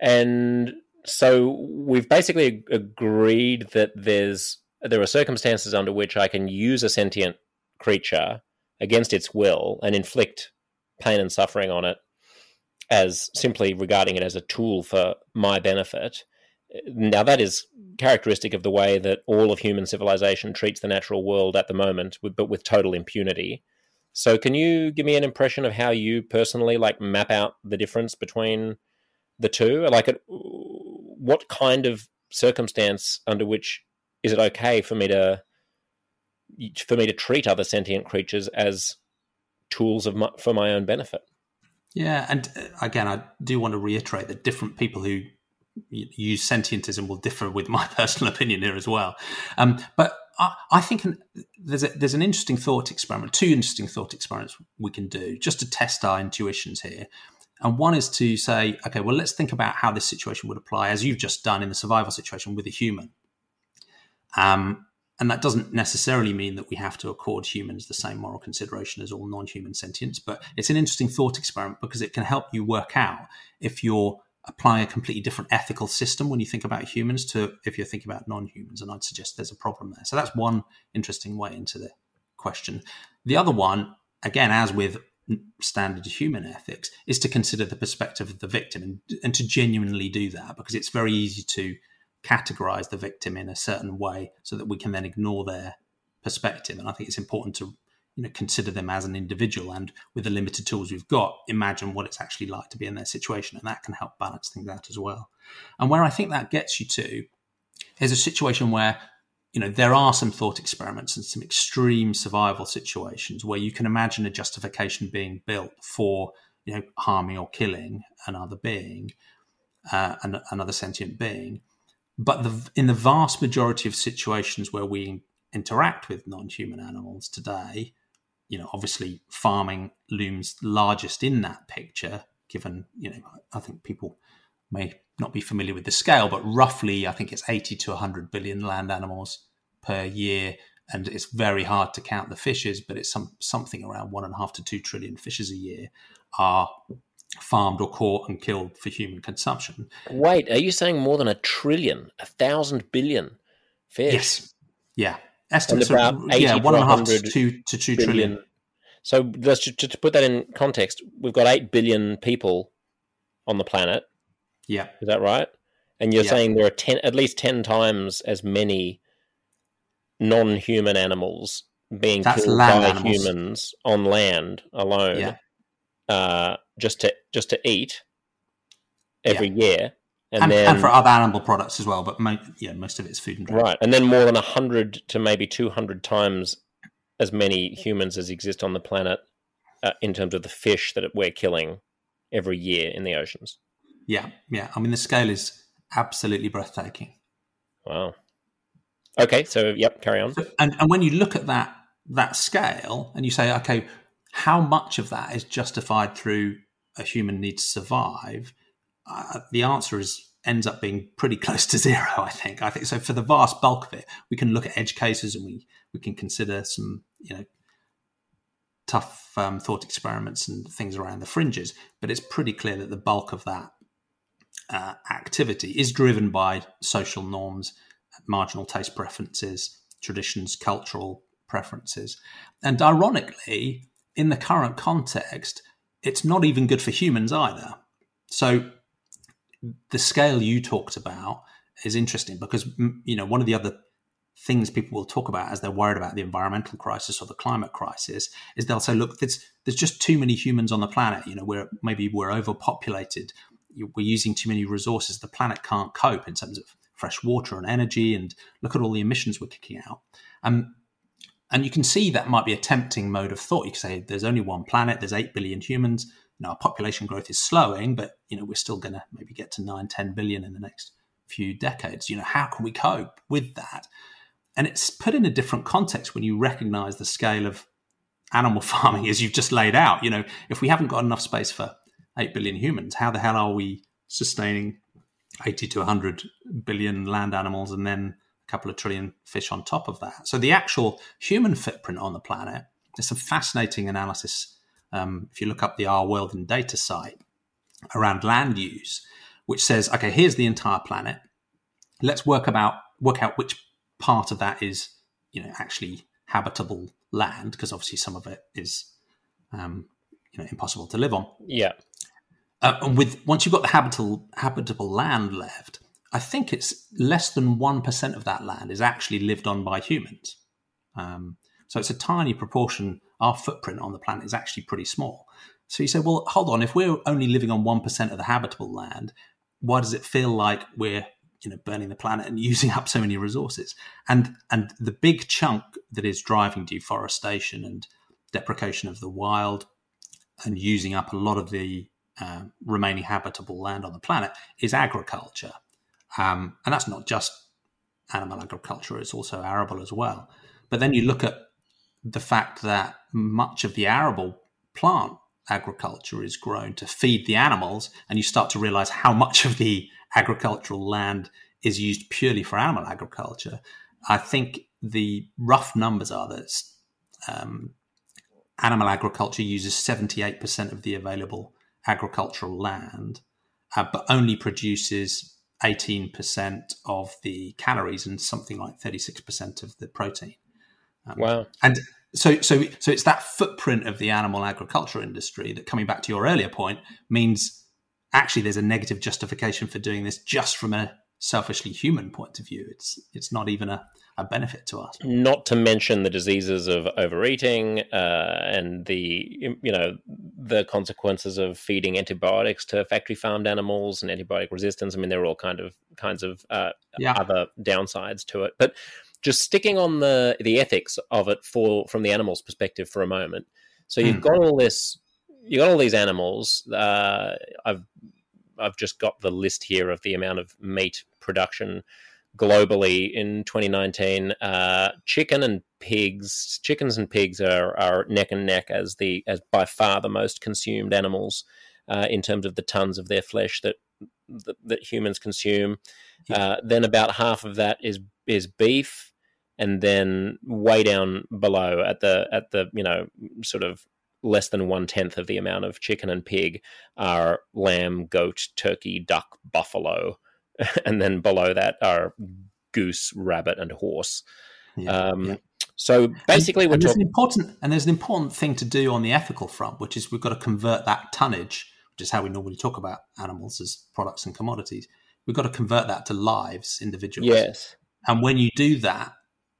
And so we've basically agreed that there's there are circumstances under which I can use a sentient creature against its will and inflict pain and suffering on it as simply regarding it as a tool for my benefit. Now, that is characteristic of the way that all of human civilization treats the natural world at the moment, but with total impunity. So, can you give me an impression of how you personally like map out the difference between the two? Like, what kind of circumstance under which is it okay for me to for me to treat other sentient creatures as tools of my, for my own benefit. Yeah, and uh, again, I do want to reiterate that different people who use sentientism will differ with my personal opinion here as well. Um, but I, I think an, there's a, there's an interesting thought experiment, two interesting thought experiments we can do just to test our intuitions here. And one is to say, okay, well, let's think about how this situation would apply, as you've just done in the survival situation with a human. Um, and that doesn't necessarily mean that we have to accord humans the same moral consideration as all non human sentience, but it's an interesting thought experiment because it can help you work out if you're applying a completely different ethical system when you think about humans to if you're thinking about non humans. And I'd suggest there's a problem there. So that's one interesting way into the question. The other one, again, as with standard human ethics, is to consider the perspective of the victim and, and to genuinely do that because it's very easy to categorize the victim in a certain way so that we can then ignore their perspective. And I think it's important to you know consider them as an individual and with the limited tools we've got imagine what it's actually like to be in their situation and that can help balance things out as well. And where i think that gets you to is a situation where you know there are some thought experiments and some extreme survival situations where you can imagine a justification being built for you know harming or killing another being uh, another sentient being. But the, in the vast majority of situations where we interact with non-human animals today, you know, obviously farming looms largest in that picture. Given, you know, I think people may not be familiar with the scale, but roughly, I think it's 80 to 100 billion land animals per year. And it's very hard to count the fishes, but it's some, something around one and a half to two trillion fishes a year are farmed or caught and killed for human consumption. Wait, are you saying more than a trillion, a thousand billion fish? Yes. Yeah. Estimates about are, yeah, one and a half to two, to two trillion. So let's just, to put that in context, we've got eight billion people on the planet. Yeah. Is that right? And you're yeah. saying there are ten, at least ten times as many non-human animals being That's killed by animals. humans on land alone. Yeah. uh, just to just to eat every yeah. year, and, and, then and for other animal products as well. But mo- yeah, most of it's food and drink. Right, and then more than hundred to maybe two hundred times as many humans as exist on the planet uh, in terms of the fish that we're killing every year in the oceans. Yeah, yeah. I mean, the scale is absolutely breathtaking. Wow. Okay, so yep, carry on. So, and and when you look at that that scale and you say, okay, how much of that is justified through a human need to survive? Uh, the answer is ends up being pretty close to zero. I think. I think so. For the vast bulk of it, we can look at edge cases and we we can consider some you know tough um, thought experiments and things around the fringes. But it's pretty clear that the bulk of that uh, activity is driven by social norms, marginal taste preferences, traditions, cultural preferences. And ironically, in the current context, it's not even good for humans either. So the scale you talked about is interesting because you know one of the other things people will talk about as they're worried about the environmental crisis or the climate crisis is they'll say look there's there's just too many humans on the planet. You know we're maybe we're overpopulated. We're using too many resources. The planet can't cope in terms of fresh water and energy and look at all the emissions we're kicking out. Um, and you can see that might be a tempting mode of thought. You can say there's only one planet there's 8 billion humans you know, our population growth is slowing, but you know, we're still going to maybe get to 9, 10 billion in the next few decades. You know, how can we cope with that? And it's put in a different context when you recognize the scale of animal farming as you've just laid out. You know, if we haven't got enough space for 8 billion humans, how the hell are we sustaining 80 to 100 billion land animals and then a couple of trillion fish on top of that? So the actual human footprint on the planet, there's some fascinating analysis um, if you look up the Our World in Data site around land use, which says, okay, here's the entire planet. Let's work about work out which part of that is, you know, actually habitable land, because obviously some of it is, um, you know, impossible to live on. Yeah. Uh, and with once you've got the habitable habitable land left, I think it's less than one percent of that land is actually lived on by humans. Um, so it's a tiny proportion our footprint on the planet is actually pretty small. So you say, well, hold on, if we're only living on 1% of the habitable land, why does it feel like we're you know burning the planet and using up so many resources? And and the big chunk that is driving deforestation and deprecation of the wild and using up a lot of the uh, remaining habitable land on the planet is agriculture. Um, and that's not just animal agriculture it's also arable as well. But then you look at the fact that much of the arable plant agriculture is grown to feed the animals, and you start to realize how much of the agricultural land is used purely for animal agriculture. I think the rough numbers are that um, animal agriculture uses 78% of the available agricultural land, uh, but only produces 18% of the calories and something like 36% of the protein. Um, wow. And so so so it's that footprint of the animal agriculture industry that coming back to your earlier point means actually there's a negative justification for doing this just from a selfishly human point of view. It's it's not even a, a benefit to us. Not to mention the diseases of overeating uh, and the you know the consequences of feeding antibiotics to factory farmed animals and antibiotic resistance. I mean there are all kind of kinds of uh, yeah. other downsides to it. But just sticking on the the ethics of it for from the animal's perspective for a moment. So you've mm. got all this, you've got all these animals. Uh, I've I've just got the list here of the amount of meat production globally in 2019. Uh, chicken and pigs, chickens and pigs are, are neck and neck as the as by far the most consumed animals uh, in terms of the tons of their flesh that that, that humans consume. Uh, then about half of that is is beef, and then way down below at the at the you know sort of less than one tenth of the amount of chicken and pig are lamb, goat, turkey, duck, buffalo, and then below that are goose, rabbit, and horse. Yeah, um, yeah. So basically, and, we're and talking- an important and there's an important thing to do on the ethical front, which is we've got to convert that tonnage, which is how we normally talk about animals as products and commodities. We've got to convert that to lives, individuals. Yes. And when you do that,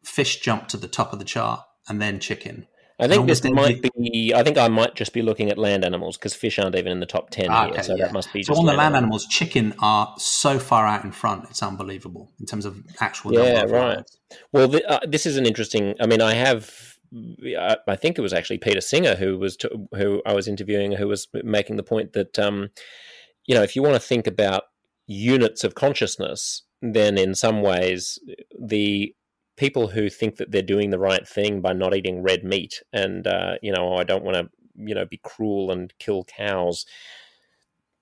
fish jump to the top of the chart and then chicken. I think this might be. I think I might just be looking at land animals because fish aren't even in the top ten ah, here. so yeah. that must be. So on the land animals. animals, chicken are so far out in front. It's unbelievable in terms of actual. Yeah, right. Well, the, uh, this is an interesting. I mean, I have. I think it was actually Peter Singer who was who I was interviewing who was making the point that um, you know if you want to think about units of consciousness, then in some ways the people who think that they're doing the right thing by not eating red meat and uh, you know oh, I don't want to you know be cruel and kill cows,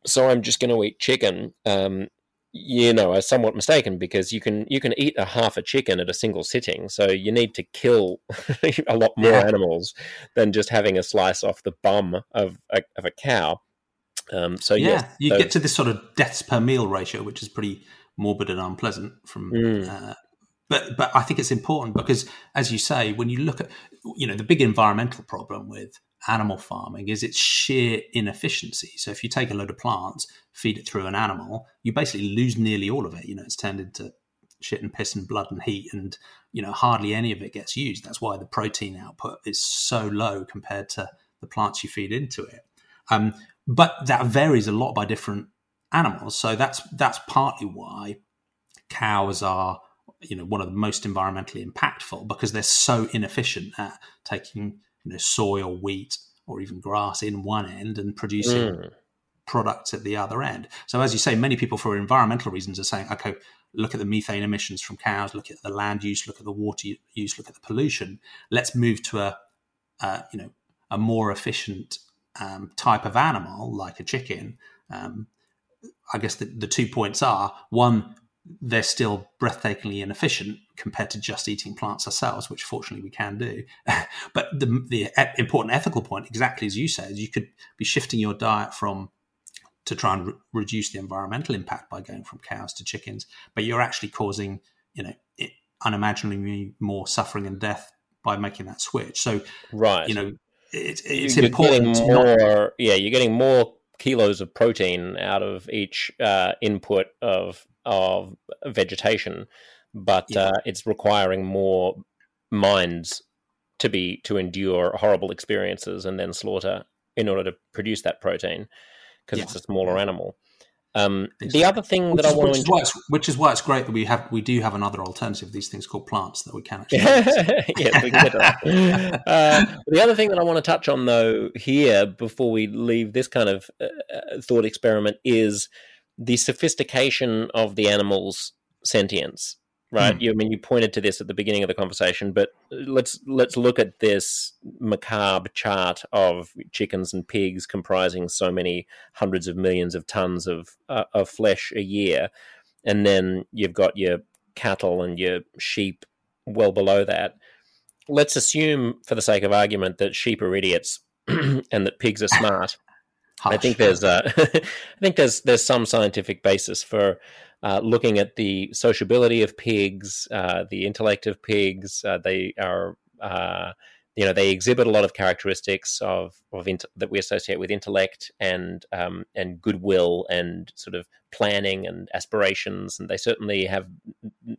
so I'm just going to eat chicken. Um, you know, are somewhat mistaken because you can you can eat a half a chicken at a single sitting. So you need to kill a lot more yeah. animals than just having a slice off the bum of a, of a cow. Um, so yeah, yes, you so, get to this sort of deaths per meal ratio, which is pretty morbid and unpleasant from mm. uh, but but I think it's important because, as you say, when you look at you know the big environmental problem with animal farming is its sheer inefficiency. So if you take a load of plants, feed it through an animal, you basically lose nearly all of it. You know, it's turned into shit and piss and blood and heat, and you know hardly any of it gets used. That's why the protein output is so low compared to the plants you feed into it. Um, but that varies a lot by different animals. So that's that's partly why cows are you know one of the most environmentally impactful because they're so inefficient at taking you know soy or wheat or even grass in one end and producing mm. products at the other end. So as you say, many people for environmental reasons are saying, okay, look at the methane emissions from cows, look at the land use, look at the water use, look at the pollution. Let's move to a, uh, you know a more efficient um, type of animal like a chicken. Um, I guess the, the two points are one, they're still breathtakingly inefficient compared to just eating plants ourselves, which fortunately we can do. but the, the important ethical point, exactly as you said, is you could be shifting your diet from to try and re- reduce the environmental impact by going from cows to chickens, but you're actually causing, you know, unimaginably more suffering and death by making that switch. So, right, you know, it, it's you're important. More, not... yeah, you're getting more kilos of protein out of each uh, input of of vegetation, but yeah. uh, it's requiring more minds to be to endure horrible experiences and then slaughter in order to produce that protein because yeah. it's a smaller animal. Um, exactly. The other thing which that is, I want to, which, which is why it's great that we have we do have another alternative. These things called plants that we can actually. yeah, we can uh, the other thing that I want to touch on though here before we leave this kind of uh, uh thought experiment is the sophistication of the animal's sentience right? Mm. You I mean you pointed to this at the beginning of the conversation, but let's let's look at this macabre chart of chickens and pigs comprising so many hundreds of millions of tons of uh, of flesh a year, and then you've got your cattle and your sheep well below that. Let's assume, for the sake of argument, that sheep are idiots and that pigs are smart. I think there's uh, I think there's there's some scientific basis for uh, looking at the sociability of pigs, uh, the intellect of pigs. Uh, they are, uh, you know, they exhibit a lot of characteristics of, of int- that we associate with intellect and um, and goodwill and sort of planning and aspirations. And they certainly have,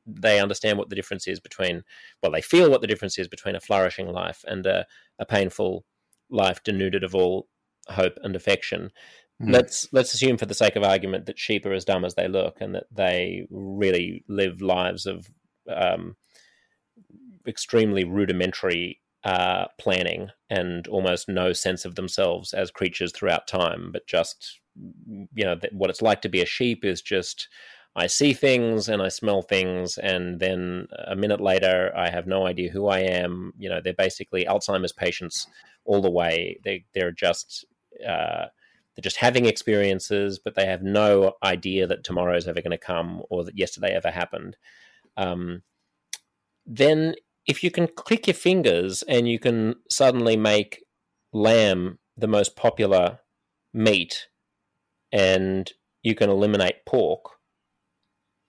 they understand what the difference is between, well, they feel what the difference is between a flourishing life and a, a painful life denuded of all hope and affection. Mm. Let's let's assume, for the sake of argument, that sheep are as dumb as they look, and that they really live lives of um, extremely rudimentary uh, planning and almost no sense of themselves as creatures throughout time, but just you know what it's like to be a sheep is just I see things and I smell things, and then a minute later, I have no idea who I am. You know, they're basically Alzheimer's patients all the way. They they're just uh, they're just having experiences, but they have no idea that tomorrow is ever going to come or that yesterday ever happened. Um, then, if you can click your fingers and you can suddenly make lamb the most popular meat and you can eliminate pork,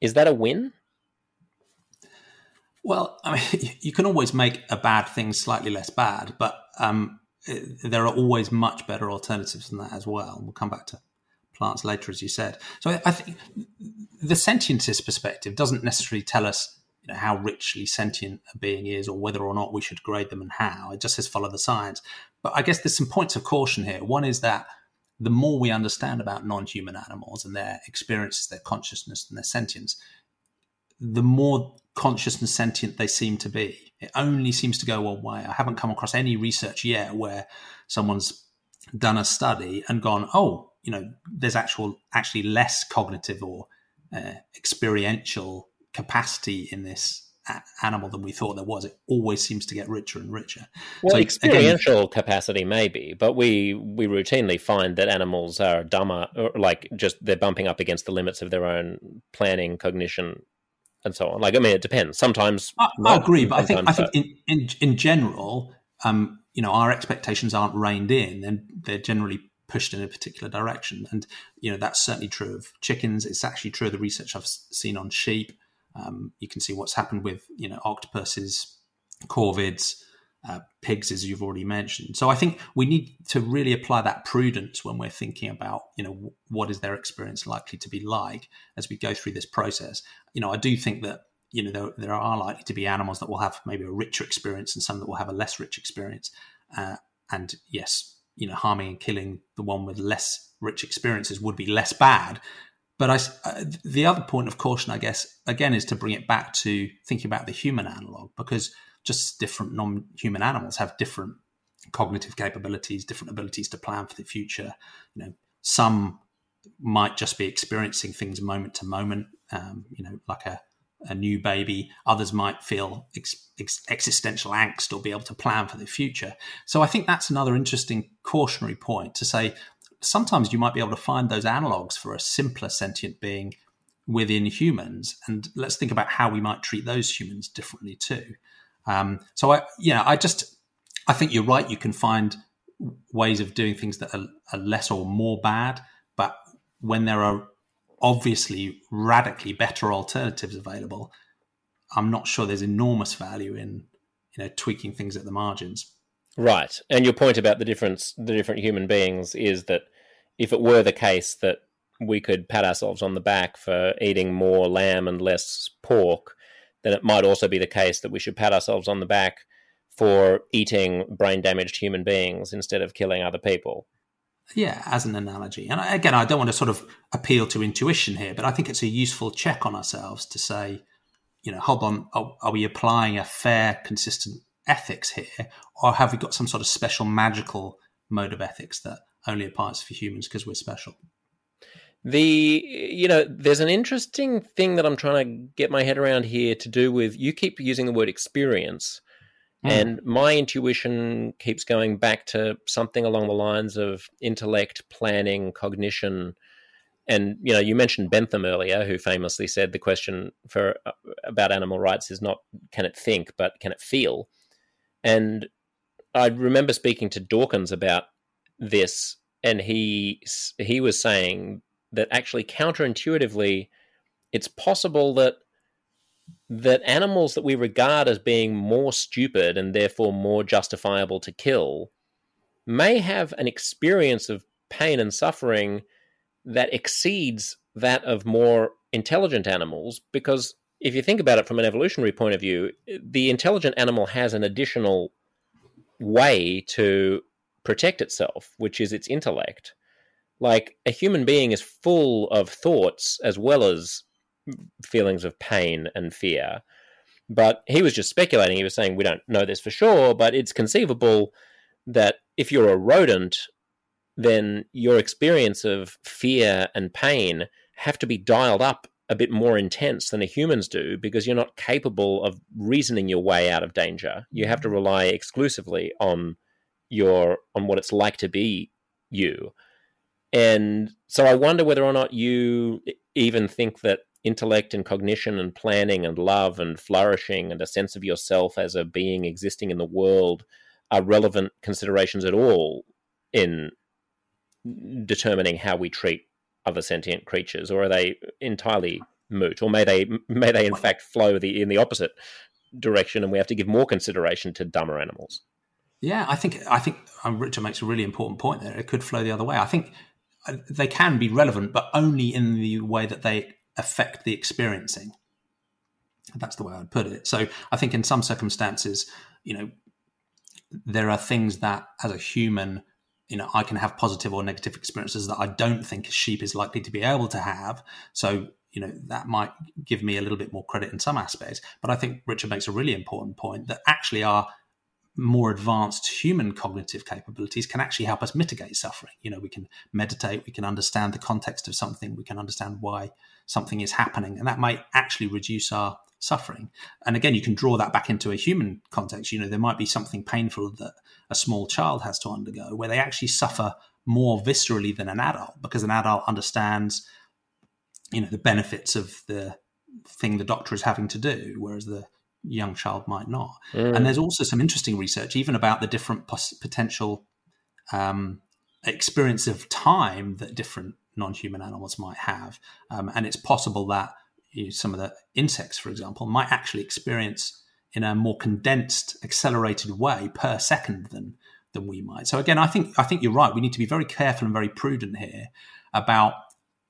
is that a win? Well, I mean, you can always make a bad thing slightly less bad, but um, Uh, there are always much better alternatives than that as well. We'll come back to plants later, as you said. So I think the sentientist perspective doesn't necessarily tell us you know how richly sentient a being is, or whether or not we should grade them and how. It just says follow the science. But I guess there's some points of caution here. One is that the more we understand about non-human animals and their experiences, their consciousness, and their sentience, the more conscious and sentient they seem to be. It only seems to go one way. I haven't come across any research yet where someone's done a study and gone, oh, you know, there's actual actually less cognitive or uh, experiential capacity in this animal than we thought there was. It always seems to get richer and richer. Well, so, experiential again, capacity maybe, but we we routinely find that animals are dumber, or like just they're bumping up against the limits of their own planning, cognition, and so on. Like, I mean, it depends. Sometimes I, I agree, but I think I think in, in in general, um, you know, our expectations aren't reined in, and they're generally pushed in a particular direction. And you know, that's certainly true of chickens. It's actually true of the research I've seen on sheep. Um, you can see what's happened with you know octopuses, corvids, uh, pigs, as you've already mentioned. So I think we need to really apply that prudence when we're thinking about you know what is their experience likely to be like as we go through this process. You know, I do think that you know there, there are likely to be animals that will have maybe a richer experience and some that will have a less rich experience. Uh, and yes, you know, harming and killing the one with less rich experiences would be less bad. But I, uh, the other point of caution, I guess, again, is to bring it back to thinking about the human analog, because just different non-human animals have different cognitive capabilities, different abilities to plan for the future. You know, some might just be experiencing things moment to moment. Um, you know, like a a new baby. Others might feel ex- ex- existential angst or be able to plan for the future. So I think that's another interesting cautionary point to say sometimes you might be able to find those analogs for a simpler sentient being within humans. And let's think about how we might treat those humans differently too. Um, so I, you know, I just, I think you're right. You can find ways of doing things that are, are less or more bad, but when there are obviously radically better alternatives available, I'm not sure there's enormous value in you know tweaking things at the margins. Right, and your point about the difference, the different human beings, is that if it were the case that we could pat ourselves on the back for eating more lamb and less pork, then it might also be the case that we should pat ourselves on the back for eating brain damaged human beings instead of killing other people. Yeah, as an analogy. And again, I don't want to sort of appeal to intuition here, but I think it's a useful check on ourselves to say, you know, hold on, are, are we applying a fair, consistent ethics here, or have we got some sort of special magical mode of ethics that only applies for humans because we're special? The you know, there's an interesting thing that I'm trying to get my head around here to do with you keep using the word experience Mm. And my intuition keeps going back to something along the lines of intellect, planning, cognition. And you know, you mentioned Bentham earlier, who famously said the question for uh, about animal rights is not can it think, but can it feel? And I remember speaking to Dawkins about this, and he he was saying that actually counterintuitively, it's possible that that animals that we regard as being more stupid and therefore more justifiable to kill may have an experience of pain and suffering that exceeds that of more intelligent animals because if you think about it from an evolutionary point of view the intelligent animal has an additional way to protect itself which is its intellect like a human being is full of thoughts as well as feelings of pain and fear. But he was just speculating. He was saying, we don't know this for sure, but it's conceivable that if you're a rodent, then your experience of fear and pain have to be dialed up a bit more intense than a humans do because you're not capable of reasoning your way out of danger. You have to mm-hmm. rely exclusively on your on what it's like to be you. And so I wonder whether or not you even think that intellect and cognition and planning and love and flourishing and a sense of yourself as a being existing in the world are relevant considerations at all in determining how we treat other sentient creatures or are they entirely moot? Or may they may they in fact flow the in the opposite direction and we have to give more consideration to dumber animals? Yeah i think i think um, richard makes a really important point there. It could flow the other way. I think uh, they can be relevant but only in the way that they affect the experiencing. That's the way I'd put it. So I think in some circumstances, you know, there are things that as a human, you know, I can have positive or negative experiences that I don't think a sheep is likely to be able to have. So you know that might give me a little bit more credit in some aspects but i think richard makes a really important point that actually our more advanced human cognitive capabilities can actually help us mitigate suffering. You know we can meditate we can understand the context of something we can understand why something is happening and that might actually reduce our suffering. And again you can draw that back into a human context. You know there might be something painful that a small child has to undergo where they actually suffer more viscerally than an adult because an adult understands you know the benefits of the thing the doctor is having to do, whereas the young child might not. Mm. And there's also some interesting research, even about the different pos- potential um, experience of time that different non-human animals might have. Um, and it's possible that you know, some of the insects, for example, might actually experience in a more condensed, accelerated way per second than than we might. So again, I think I think you're right. We need to be very careful and very prudent here about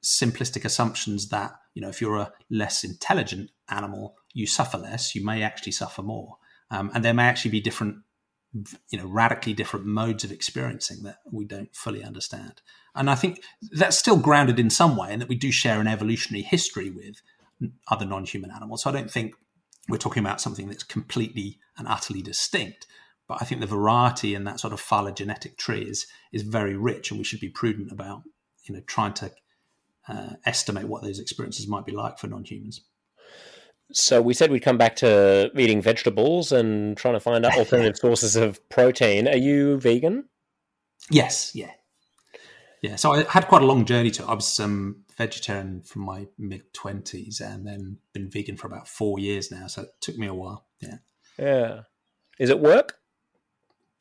simplistic assumptions that you know if you're a less intelligent animal you suffer less you may actually suffer more. Um, and there may actually be different you know radically different modes of experiencing that we don't fully understand. And i think that's still grounded in some way and that we do share an evolutionary history with other non-human animals. So i don't think we're talking about something that's completely and utterly distinct but i think the variety in that sort of phylogenetic tree is is very rich and we should be prudent about you know trying to uh, estimate what those experiences might be like for non-humans. So we said we'd come back to eating vegetables and trying to find out alternative sources of protein. Are you vegan? Yes, yeah, yeah. So I had quite a long journey to. It. I was um, vegetarian from my mid twenties, and then been vegan for about four years now. So it took me a while. Yeah, yeah. Is it work?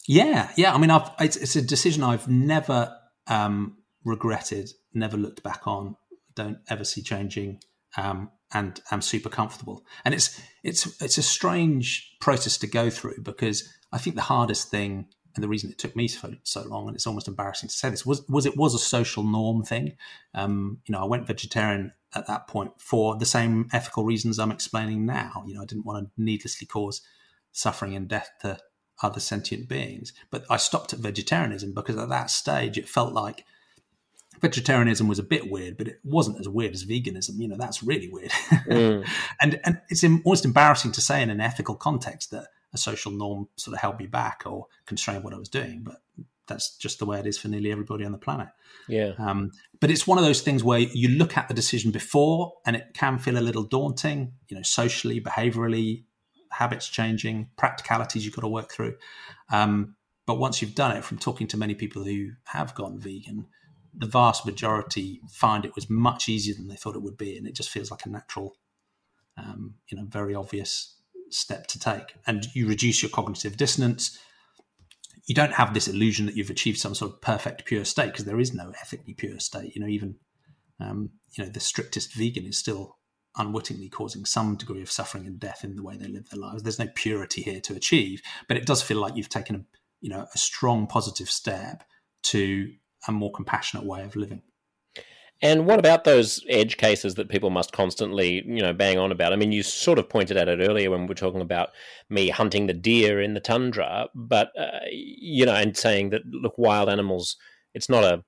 Yeah, yeah. I mean, I've it's, it's a decision I've never um, regretted, never looked back on, don't ever see changing, um, and I'm super comfortable. And it's it's it's a strange process to go through because I think the hardest thing and the reason it took me so, so long, and it's almost embarrassing to say this, was was it was a social norm thing. Um, you know, I went vegetarian at that point for the same ethical reasons I'm explaining now. You know, I didn't want to needlessly cause suffering and death to other sentient beings. But I stopped at vegetarianism because at that stage it felt like vegetarianism was a bit weird, but it wasn't as weird as veganism. You know, that's really weird. Mm. and and it's almost embarrassing to say in an ethical context that a social norm sort of held me back or constrained what I was doing, but that's just the way it is for nearly everybody on the planet. Yeah. Um, but it's one of those things where you look at the decision before, and it can feel a little daunting. You know, socially, behaviorally, habits changing, practicalities you've got to work through. Um, but once you've done it, from talking to many people who have gone vegan, the vast majority find it was much easier than they thought it would be, and it just feels like a natural, um, you know, very obvious step to take. And you reduce your cognitive dissonance. You don't have this illusion that you've achieved some sort of perfect pure state because there is no ethically pure state. You know, even um, you know the strictest vegan is still unwittingly causing some degree of suffering and death in the way they live their lives. There's no purity here to achieve, but it does feel like you've taken a you know a strong positive step to a more compassionate way of living. And what about those edge cases that people must constantly, you know, bang on about? I mean, you sort of pointed at it earlier when we were talking about me hunting the deer in the tundra, but uh, you know, and saying that look, wild animals, it's not a,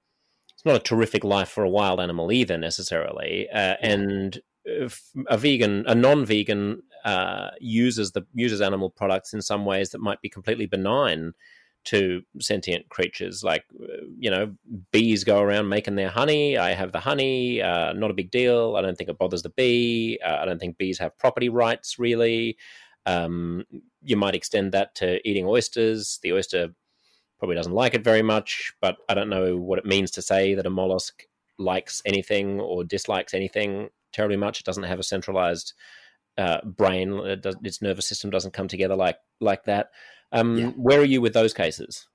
it's not a terrific life for a wild animal either necessarily. Uh, and a vegan, a non-vegan, uh, uses the uses animal products in some ways that might be completely benign to sentient creatures. Like, you know, bees go around making their honey. I have the honey, uh, not a big deal. I don't think it bothers the bee. Uh, I don't think bees have property rights, really. Um, you might extend that to eating oysters. The oyster probably doesn't like it very much, but I don't know what it means to say that a mollusk likes anything or dislikes anything terribly much. It doesn't have a centralized uh, brain. It does, its nervous system doesn't come together like like that. Um, yeah. Where are you with those cases?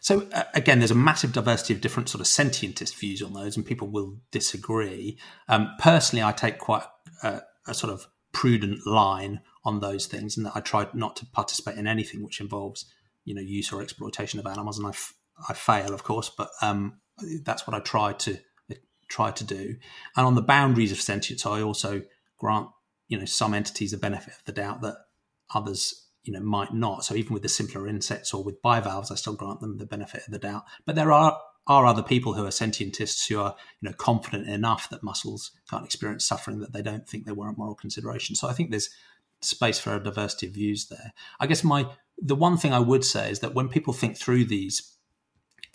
So uh, again, there's a massive diversity of different sort of sentientist views on those, and people will disagree. Um, personally, I take quite a, a, sort of prudent line on those things, and that I try not to participate in anything which involves, you know, use or exploitation of animals. And I, f- I fail, of course, but um, that's what I try to try to do. And on the boundaries of sentience, I also grant you know some entities the benefit of the doubt that others you know might not. So even with the simpler insects or with bivalves, I still grant them the benefit of the doubt. But there are are other people who are sentientists who are you know confident enough that mussels can't experience suffering that they don't think they warrant moral consideration. So I think there's space for a diversity of views there. I guess my the one thing I would say is that when people think through these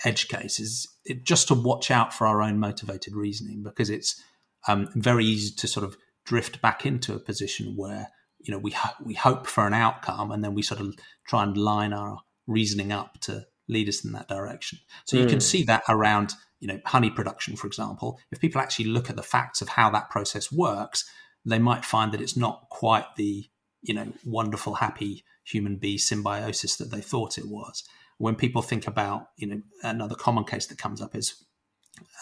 edge cases, it, just to watch out for our own motivated reasoning because it's um, very easy to sort of drift back into a position where you know we ho- we hope for an outcome and then we sort of try and line our reasoning up to lead us in that direction. So you mm. can hmm. see that around you know honey production, for example. If people actually look at the facts of how that process works, they might find that it's not quite the you know wonderful, happy human bee symbiosis that they thought it was. When people think about you know another common case that comes up is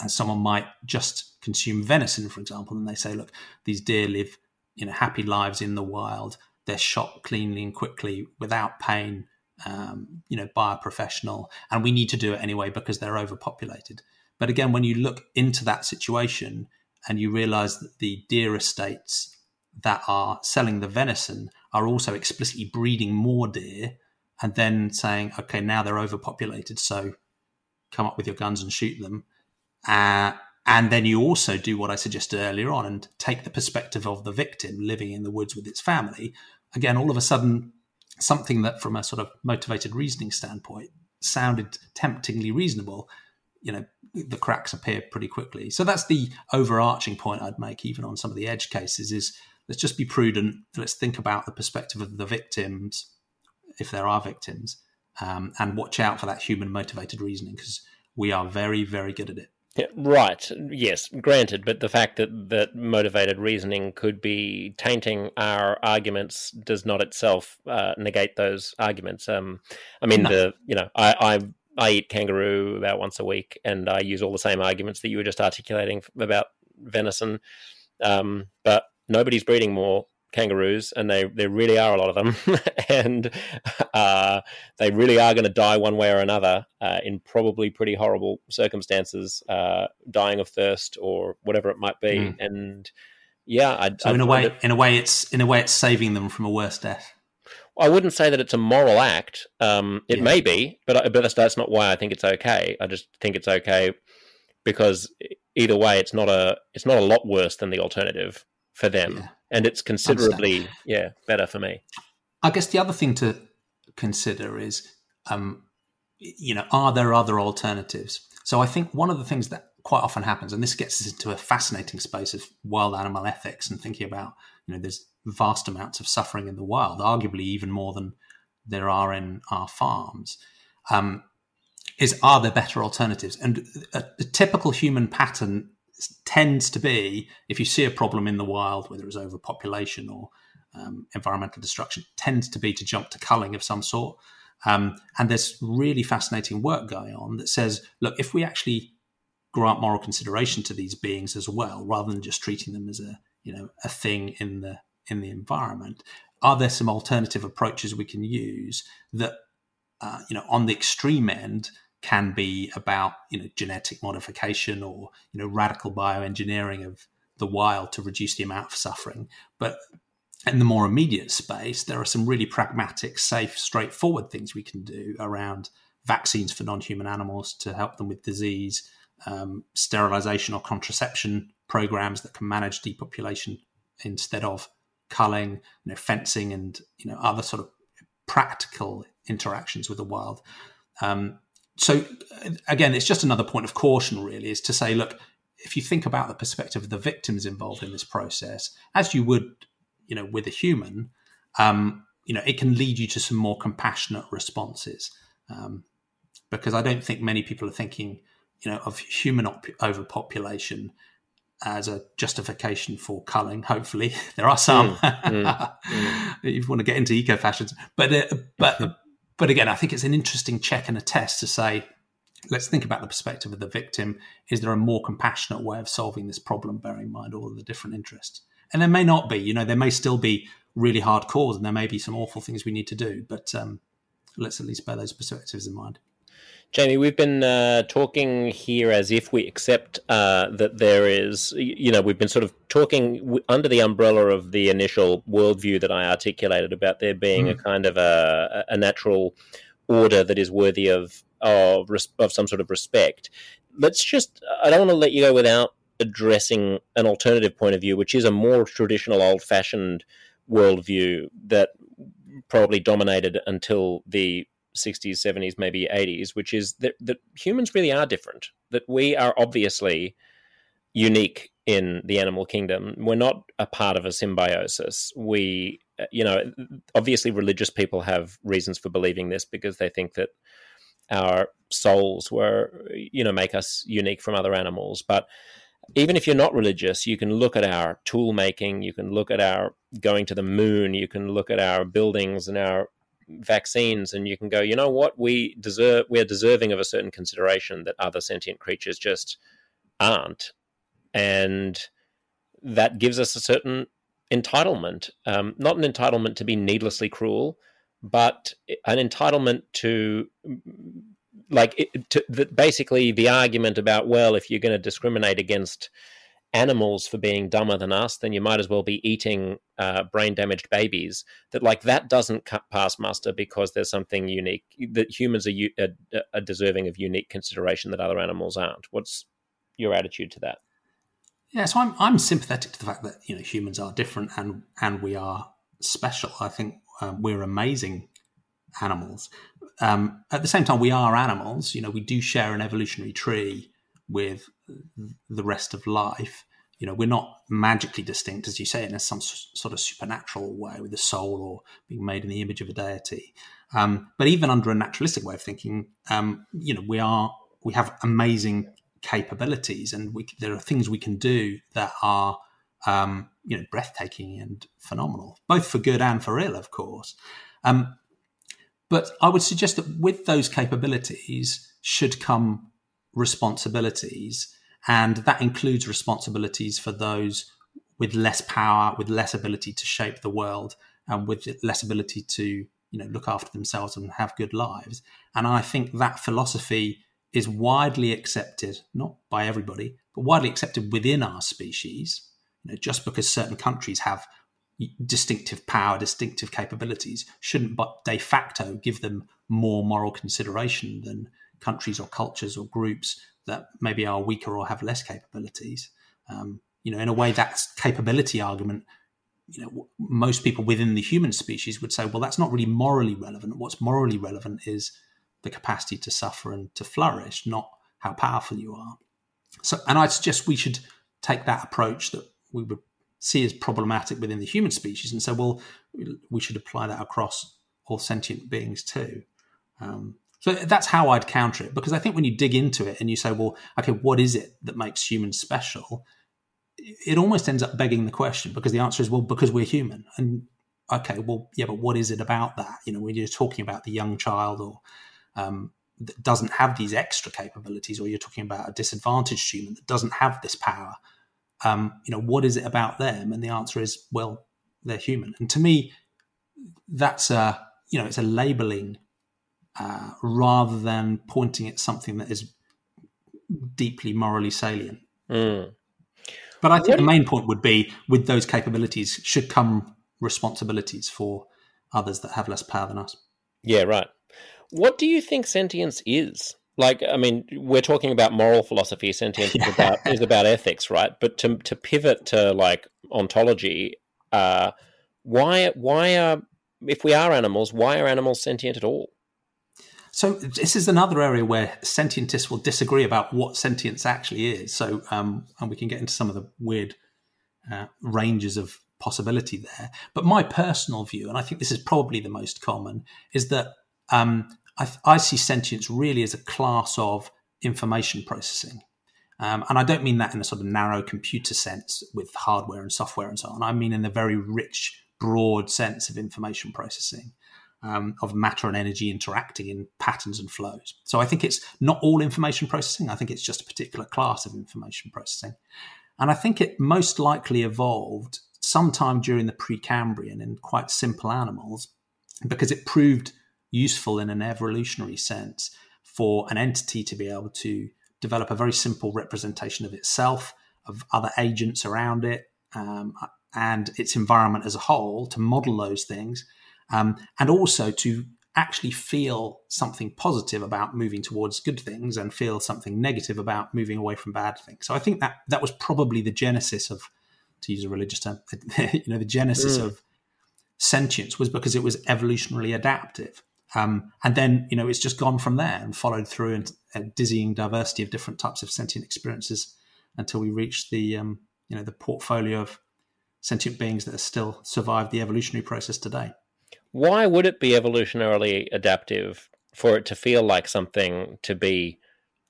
uh, someone might just consume venison, for example, and they say, look, these deer live you know happy lives in the wild. They're shot cleanly and quickly without pain um, you know, by a professional, and we need to do it anyway because they're overpopulated. But again, when you look into that situation and you realize that the deer estates that are selling the venison are also explicitly breeding more deer and then saying, okay, now they're overpopulated, so come up with your guns and shoot them. Uh, and then you also do what I suggested earlier on and take the perspective of the victim living in the woods with its family. Again, all of a sudden, something that from a sort of motivated reasoning standpoint sounded temptingly reasonable you know the cracks appear pretty quickly. So that's the overarching point i'd make even on some of the edge cases is let's just be prudent. Let's think about the perspective of the victims if there are victims um, and watch out for that human motivated reasoning because we are very very good at it yeah, right. Yes, granted, but the fact that that motivated reasoning could be tainting our arguments does not itself uh, negate those arguments. Um, I mean, no. the you know, I, I I eat kangaroo about once a week, and I use all the same arguments that you were just articulating about venison. Um, but nobody's breeding more kangaroos, and they there really are a lot of them, and uh, they really are going to die one way or another uh, in probably pretty horrible circumstances, uh, dying of thirst or whatever it might be. Mm. And yeah, I, so in a way, in a way, it's in a way, it's saving them from a worse death. I wouldn't say that it's a moral act. Um, it yeah. may be, but but that's, that's not why I think it's okay. I just think it's okay because either way, it's not a it's not a lot worse than the alternative for them. Yeah and it's considerably yeah better for me. I guess the other thing to consider is, um, you know, are there other alternatives? So I think one of the things that quite often happens, and this gets us into a fascinating space of wild animal ethics and thinking about, you know, there's vast amounts of suffering in the wild, arguably even more than there are in our farms. Um, is are there better alternatives? And a, a typical human pattern tends to be if you see a problem in the wild, whether it's overpopulation or um, environmental destruction, tends to be to jump to culling of some sort. Um, and there's really fascinating work going on that says, look, if we actually grant moral consideration to these beings as well, rather than just treating them as a you know a thing in the in the environment, are there some alternative approaches we can use that uh, you know on the extreme end can be about you know genetic modification or you know radical bioengineering of the wild to reduce the amount of suffering. But in the more immediate space there are some really pragmatic safe straightforward things we can do around vaccines for non-human animals to help them with disease um, sterilization or contraception programs that can manage depopulation instead of culling you know fencing and you know other sort of practical interactions with the wild. Um, so again, it's just another point of caution, really, is to say, look, if you think about the perspective of the victims involved in this process, as you would, you know, with a human, um, you know, it can lead you to some more compassionate responses. Um, because I don't think many people are thinking, you know, of human op- overpopulation as a justification for culling. Hopefully, there are some. Mm, mm, mm. you want to get into eco fascism, but uh, but but again, I think it's an interesting check and a test to say, let's think about the perspective of the victim. Is there a more compassionate way of solving this problem, bearing in mind all of the different interests? And there may not be, you know, there may still be really hard calls and there may be some awful things we need to do, but um, let's at least bear those perspectives in mind. Jamie, we've been uh, talking here as if we accept uh, that there is, you know, we've been sort of talking w- under the umbrella of the initial worldview that I articulated about there being mm. a kind of a, a, natural order that is worthy of of, of some sort of respect. Let's just, I don't want to let you go without addressing an alternative point of view, which is a more traditional, old fashioned worldview that probably dominated until the 60s, 70s, maybe 80s, which is that, that humans really are different, that we are obviously unique in the animal kingdom. We're not a part of a symbiosis. We, uh, you know, obviously religious people have reasons for believing this because they think that our souls were, you know, make us unique from other animals. But even if you're not religious, you can look at our tool making, you can look at our going to the moon, you can look at our buildings and our vaccines and you can go, you know what, we deserve we are deserving of a certain consideration that other sentient creatures just aren't. And that gives us a certain entitlement. Um, not an entitlement to be needlessly cruel, but an entitlement to like it, to, the, basically the argument about well if you're going to discriminate against animals for being dumber than us, then you might as well be eating uh, brain damaged babies. That like that doesn't pass muster because there's something unique that humans are, are, are deserving of unique consideration that other animals aren't. What's your attitude to that? Yeah, so I'm I'm sympathetic to the fact that you know humans are different and and we are special. I think um, we're amazing animals. Um, at the same time, we are animals. You know, we do share an evolutionary tree with the rest of life. You know, we're not magically distinct, as you say, in some sort of supernatural way with a soul or being made in the image of a deity. Um, but even under a naturalistic way of thinking, um, you know, we are we have amazing capabilities, and we, there are things we can do that are um, you know breathtaking and phenomenal, both for good and for ill, of course. Um, but I would suggest that with those capabilities should come responsibilities, and that includes responsibilities for those with less power, with less ability to shape the world, and with less ability to you know look after themselves and have good lives. And I think that philosophy is widely accepted, not by everybody, but widely accepted within our species. You know, just because certain countries have distinctive power, distinctive capabilities, shouldn't but de facto give them more moral consideration than countries or cultures or groups that maybe are weaker or have less capabilities. Um, you know, in a way, that capability argument, you know, most people within the human species would say, well, that's not really morally relevant. What's morally relevant is the capacity to suffer and to flourish, not how powerful you are. So, and I suggest we should take that approach that we would see as problematic within the human species and say, well, we should apply that across all sentient beings too. Um, so that's how I'd counter it because I think when you dig into it and you say, well, okay, what is it that makes humans special? It almost ends up begging the question because the answer is, well, because we're human. And okay, well, yeah, but what is it about that? You know, when you're talking about the young child or um, that doesn't have these extra capabilities, or you're talking about a disadvantaged human that doesn't have this power, um, you know, what is it about them? And the answer is, well, they're human. And to me, that's a you know, it's a labeling uh, rather than pointing at something that is deeply morally salient. Mm. But I think the main point would be with those capabilities should come responsibilities for others that have less power than us. Yeah, right. What do you think sentience is? Like, I mean, we're talking about moral philosophy. Sentience yeah. is about is about ethics, right? But to to pivot to like ontology, uh, why why are if we are animals, why are animals sentient at all? So this is another area where sentientists will disagree about what sentience actually is. So, um, and we can get into some of the weird uh, ranges of possibility there. But my personal view, and I think this is probably the most common, is that um, I, I, see sentience really as a class of information processing. Um, and I don't mean that in a sort of narrow computer sense with hardware and software and so on. I mean in a very rich, broad sense of information processing um, of matter and energy interacting in patterns and flows. So I think it's not all information processing. I think it's just a particular class of information processing. And I think it most likely evolved sometime during the Precambrian in quite simple animals because it proved useful in an evolutionary sense for an entity to be able to develop a very simple representation of itself, of other agents around it, um, and its environment as a whole, to model those things, um, and also to actually feel something positive about moving towards good things and feel something negative about moving away from bad things. So I think that that was probably the genesis of, to use a religious term, you know, the genesis mm. of sentience was because it was evolutionarily adaptive. Um, and then, you know, it's just gone from there and followed through and a dizzying diversity of different types of sentient experiences until we reach the, um, you know, the portfolio of sentient beings that have still survived the evolutionary process today why would it be evolutionarily adaptive for it to feel like something to be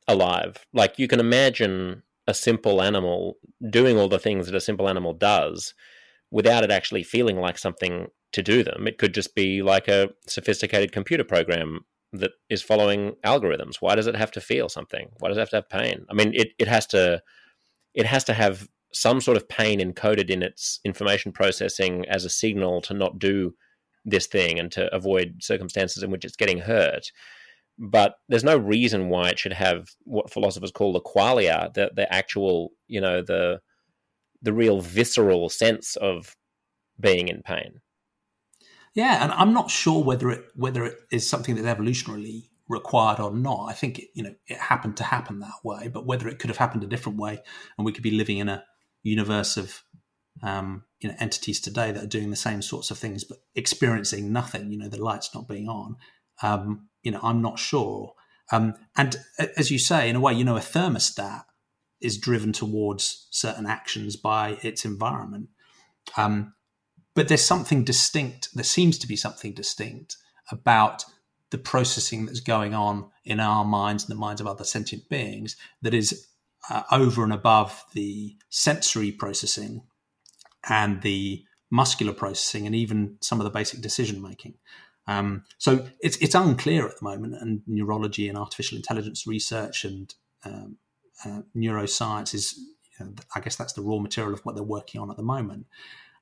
alive? Like you can imagine a simple animal doing all the things that a simple animal does without it actually feeling like something to do them. It could just be like a sophisticated computer program that is following algorithms. Why does it have to feel something? Why does it have to have pain? I mean, it, it has to it has to have some sort of pain encoded in its information processing as a signal to not do this thing and to avoid circumstances in which it's getting hurt. But there's no reason why it should have what philosophers call the qualia, the the actual, you know, the the real visceral sense of being in pain. Yeah, and I'm not sure whether it whether it is something that's evolutionarily required or not. I think it, you know it happened to happen that way, but whether it could have happened a different way, and we could be living in a universe of um, you know entities today that are doing the same sorts of things but experiencing nothing. You know, the lights not being on. Um, you know, I'm not sure. Um, and as you say, in a way, you know, a thermostat is driven towards certain actions by its environment. Um, but there's something distinct. There seems to be something distinct about the processing that's going on in our minds and the minds of other sentient beings that is uh, over and above the sensory processing and the muscular processing and even some of the basic decision making. Um, so it's it's unclear at the moment, and neurology and artificial intelligence research and um, uh, neuroscience is, you know, I guess that's the raw material of what they're working on at the moment.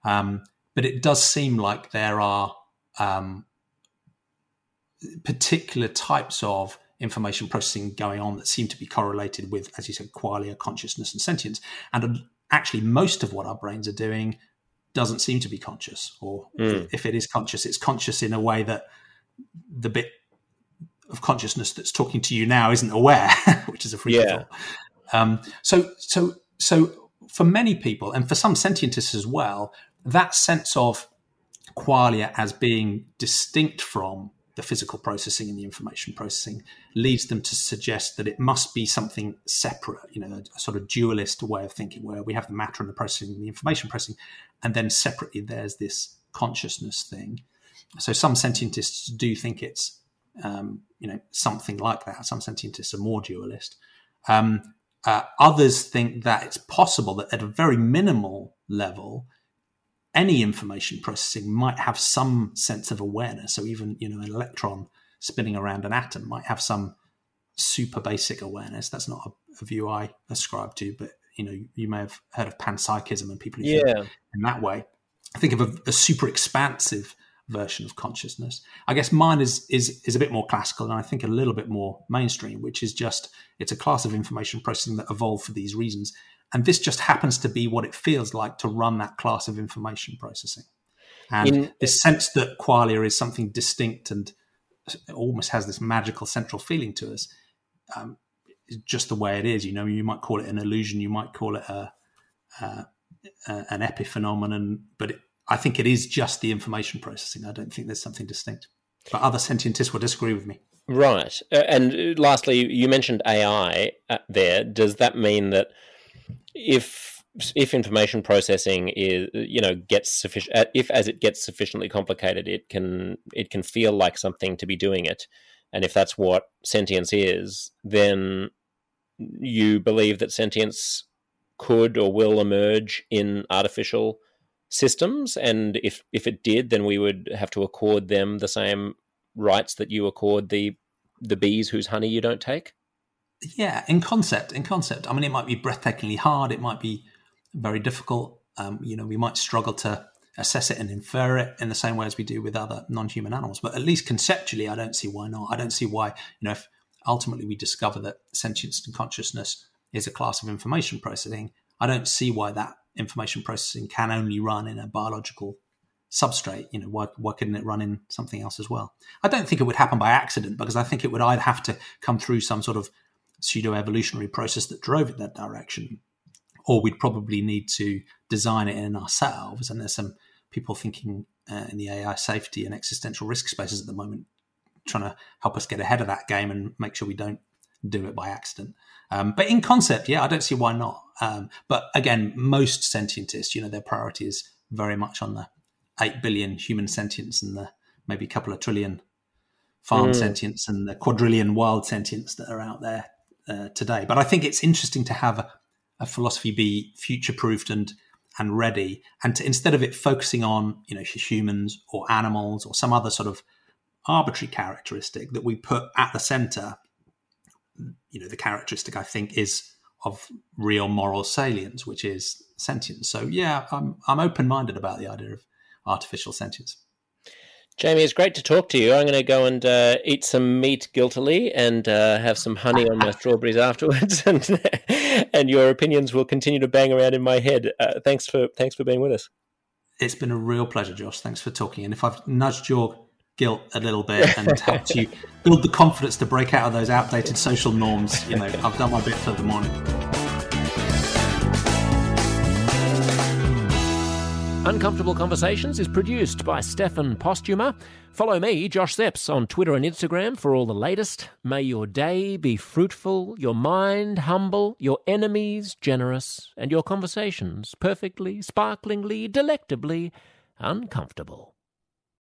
Um, but it does seem like there are um, particular types of information processing going on that seem to be correlated with, as you said, qualia, consciousness, and sentience. And actually most of what our brains are doing doesn't seem to be conscious or mm. if it is conscious it's conscious in a way that the bit of consciousness that's talking to you now isn't aware which is a free yeah. um, so so so for many people and for some sentientists as well that sense of qualia as being distinct from the physical processing and the information processing leads them to suggest that it must be something separate, you know, a, sort of dualist way of thinking where we have the matter and the processing and the information processing, and then separately there's this consciousness thing. So some sentientists do think it's, um, you know, something like that. Some sentientists are more dualist. Um, uh, others think that it's possible that at a very minimal level, any information processing might have some sense of awareness. So even you know an electron spinning around an atom might have some super basic awareness. That's not a, a view I ascribe to, but you know you may have heard of panpsychism and people who yeah. think in that way. I think of a, a, super expansive version of consciousness. I guess mine is is is a bit more classical and I think a little bit more mainstream, which is just it's a class of information processing that evolved for these reasons and this just happens to be what it feels like to run that class of information processing. And In, this sense that qualia is something distinct and almost has this magical central feeling to us um, is just the way it is. You know, you might call it an illusion, you might call it a, an epiphenomenon, but it, I think it is just the information processing. I don't think there's something distinct. But other sentientists will disagree with me. Right. Uh, and uh, lastly, you mentioned AI uh, there. Does that mean that if if information processing is you know gets sufficient uh, if as it gets sufficiently complicated it can it can feel like something to be doing it. And if that's what sentience is then you believe that sentience could or will emerge in artificial systems. And if if it did then we would have to accord them the same rights that you accord the the bees whose honey you don't take yeah, in concept, in concept. I mean, it might be breathtakingly hard. It might be very difficult. Um, you know, we might struggle to assess it and infer it in the same way as we do with other non-human animals. But at least conceptually, I don't see why not. I don't see why, you know, if ultimately we discover that sentience and consciousness is a class of information processing, I don't see why that information processing can only run in a biological substrate. You know, why, why couldn't it run in something else as well? I don't think it would happen by accident because I think it would either have to come through some sort of pseudo evolutionary process that drove it that direction, or we'd probably need to design it in ourselves. And there's some people thinking uh, in the AI safety and existential risk spaces at the moment trying to help us get ahead of that game and make sure we don't do it by accident. Um, but in concept, yeah, I don't see why not. Um, but again, most sentientists, you know, their priority is very much on the 8 billion human sentience and the maybe a couple of trillion farm mm. sentience and the quadrillion wild sentience that are out there uh, today. But I think it's interesting to have a, a philosophy be future proofed and and ready, and to, instead of it focusing on you know humans or animals or some other sort of arbitrary characteristic that we put at the center, you know, the characteristic I think is of real moral salience, which is sentience. So yeah, I'm I'm open minded about the idea of artificial sentience. Jamie, it's great to talk to you. I'm going to go and uh, eat some meat guiltily and uh, have some honey on my strawberries afterwards, and and your opinions will continue to bang around in my head. Uh, thanks for thanks for being with us. It's been a real pleasure, Josh. Thanks for talking. And if I've nudged your guilt a little bit and helped you build the confidence to break out of those outdated social norms, you know, I've done my bit for the morning. Uncomfortable Conversations is produced by Stefan Postuma. Follow me, Josh Szeps, on Twitter and Instagram for all the latest. May your day be fruitful, your mind humble, your enemies generous, and your conversations perfectly, sparklingly, delectably uncomfortable.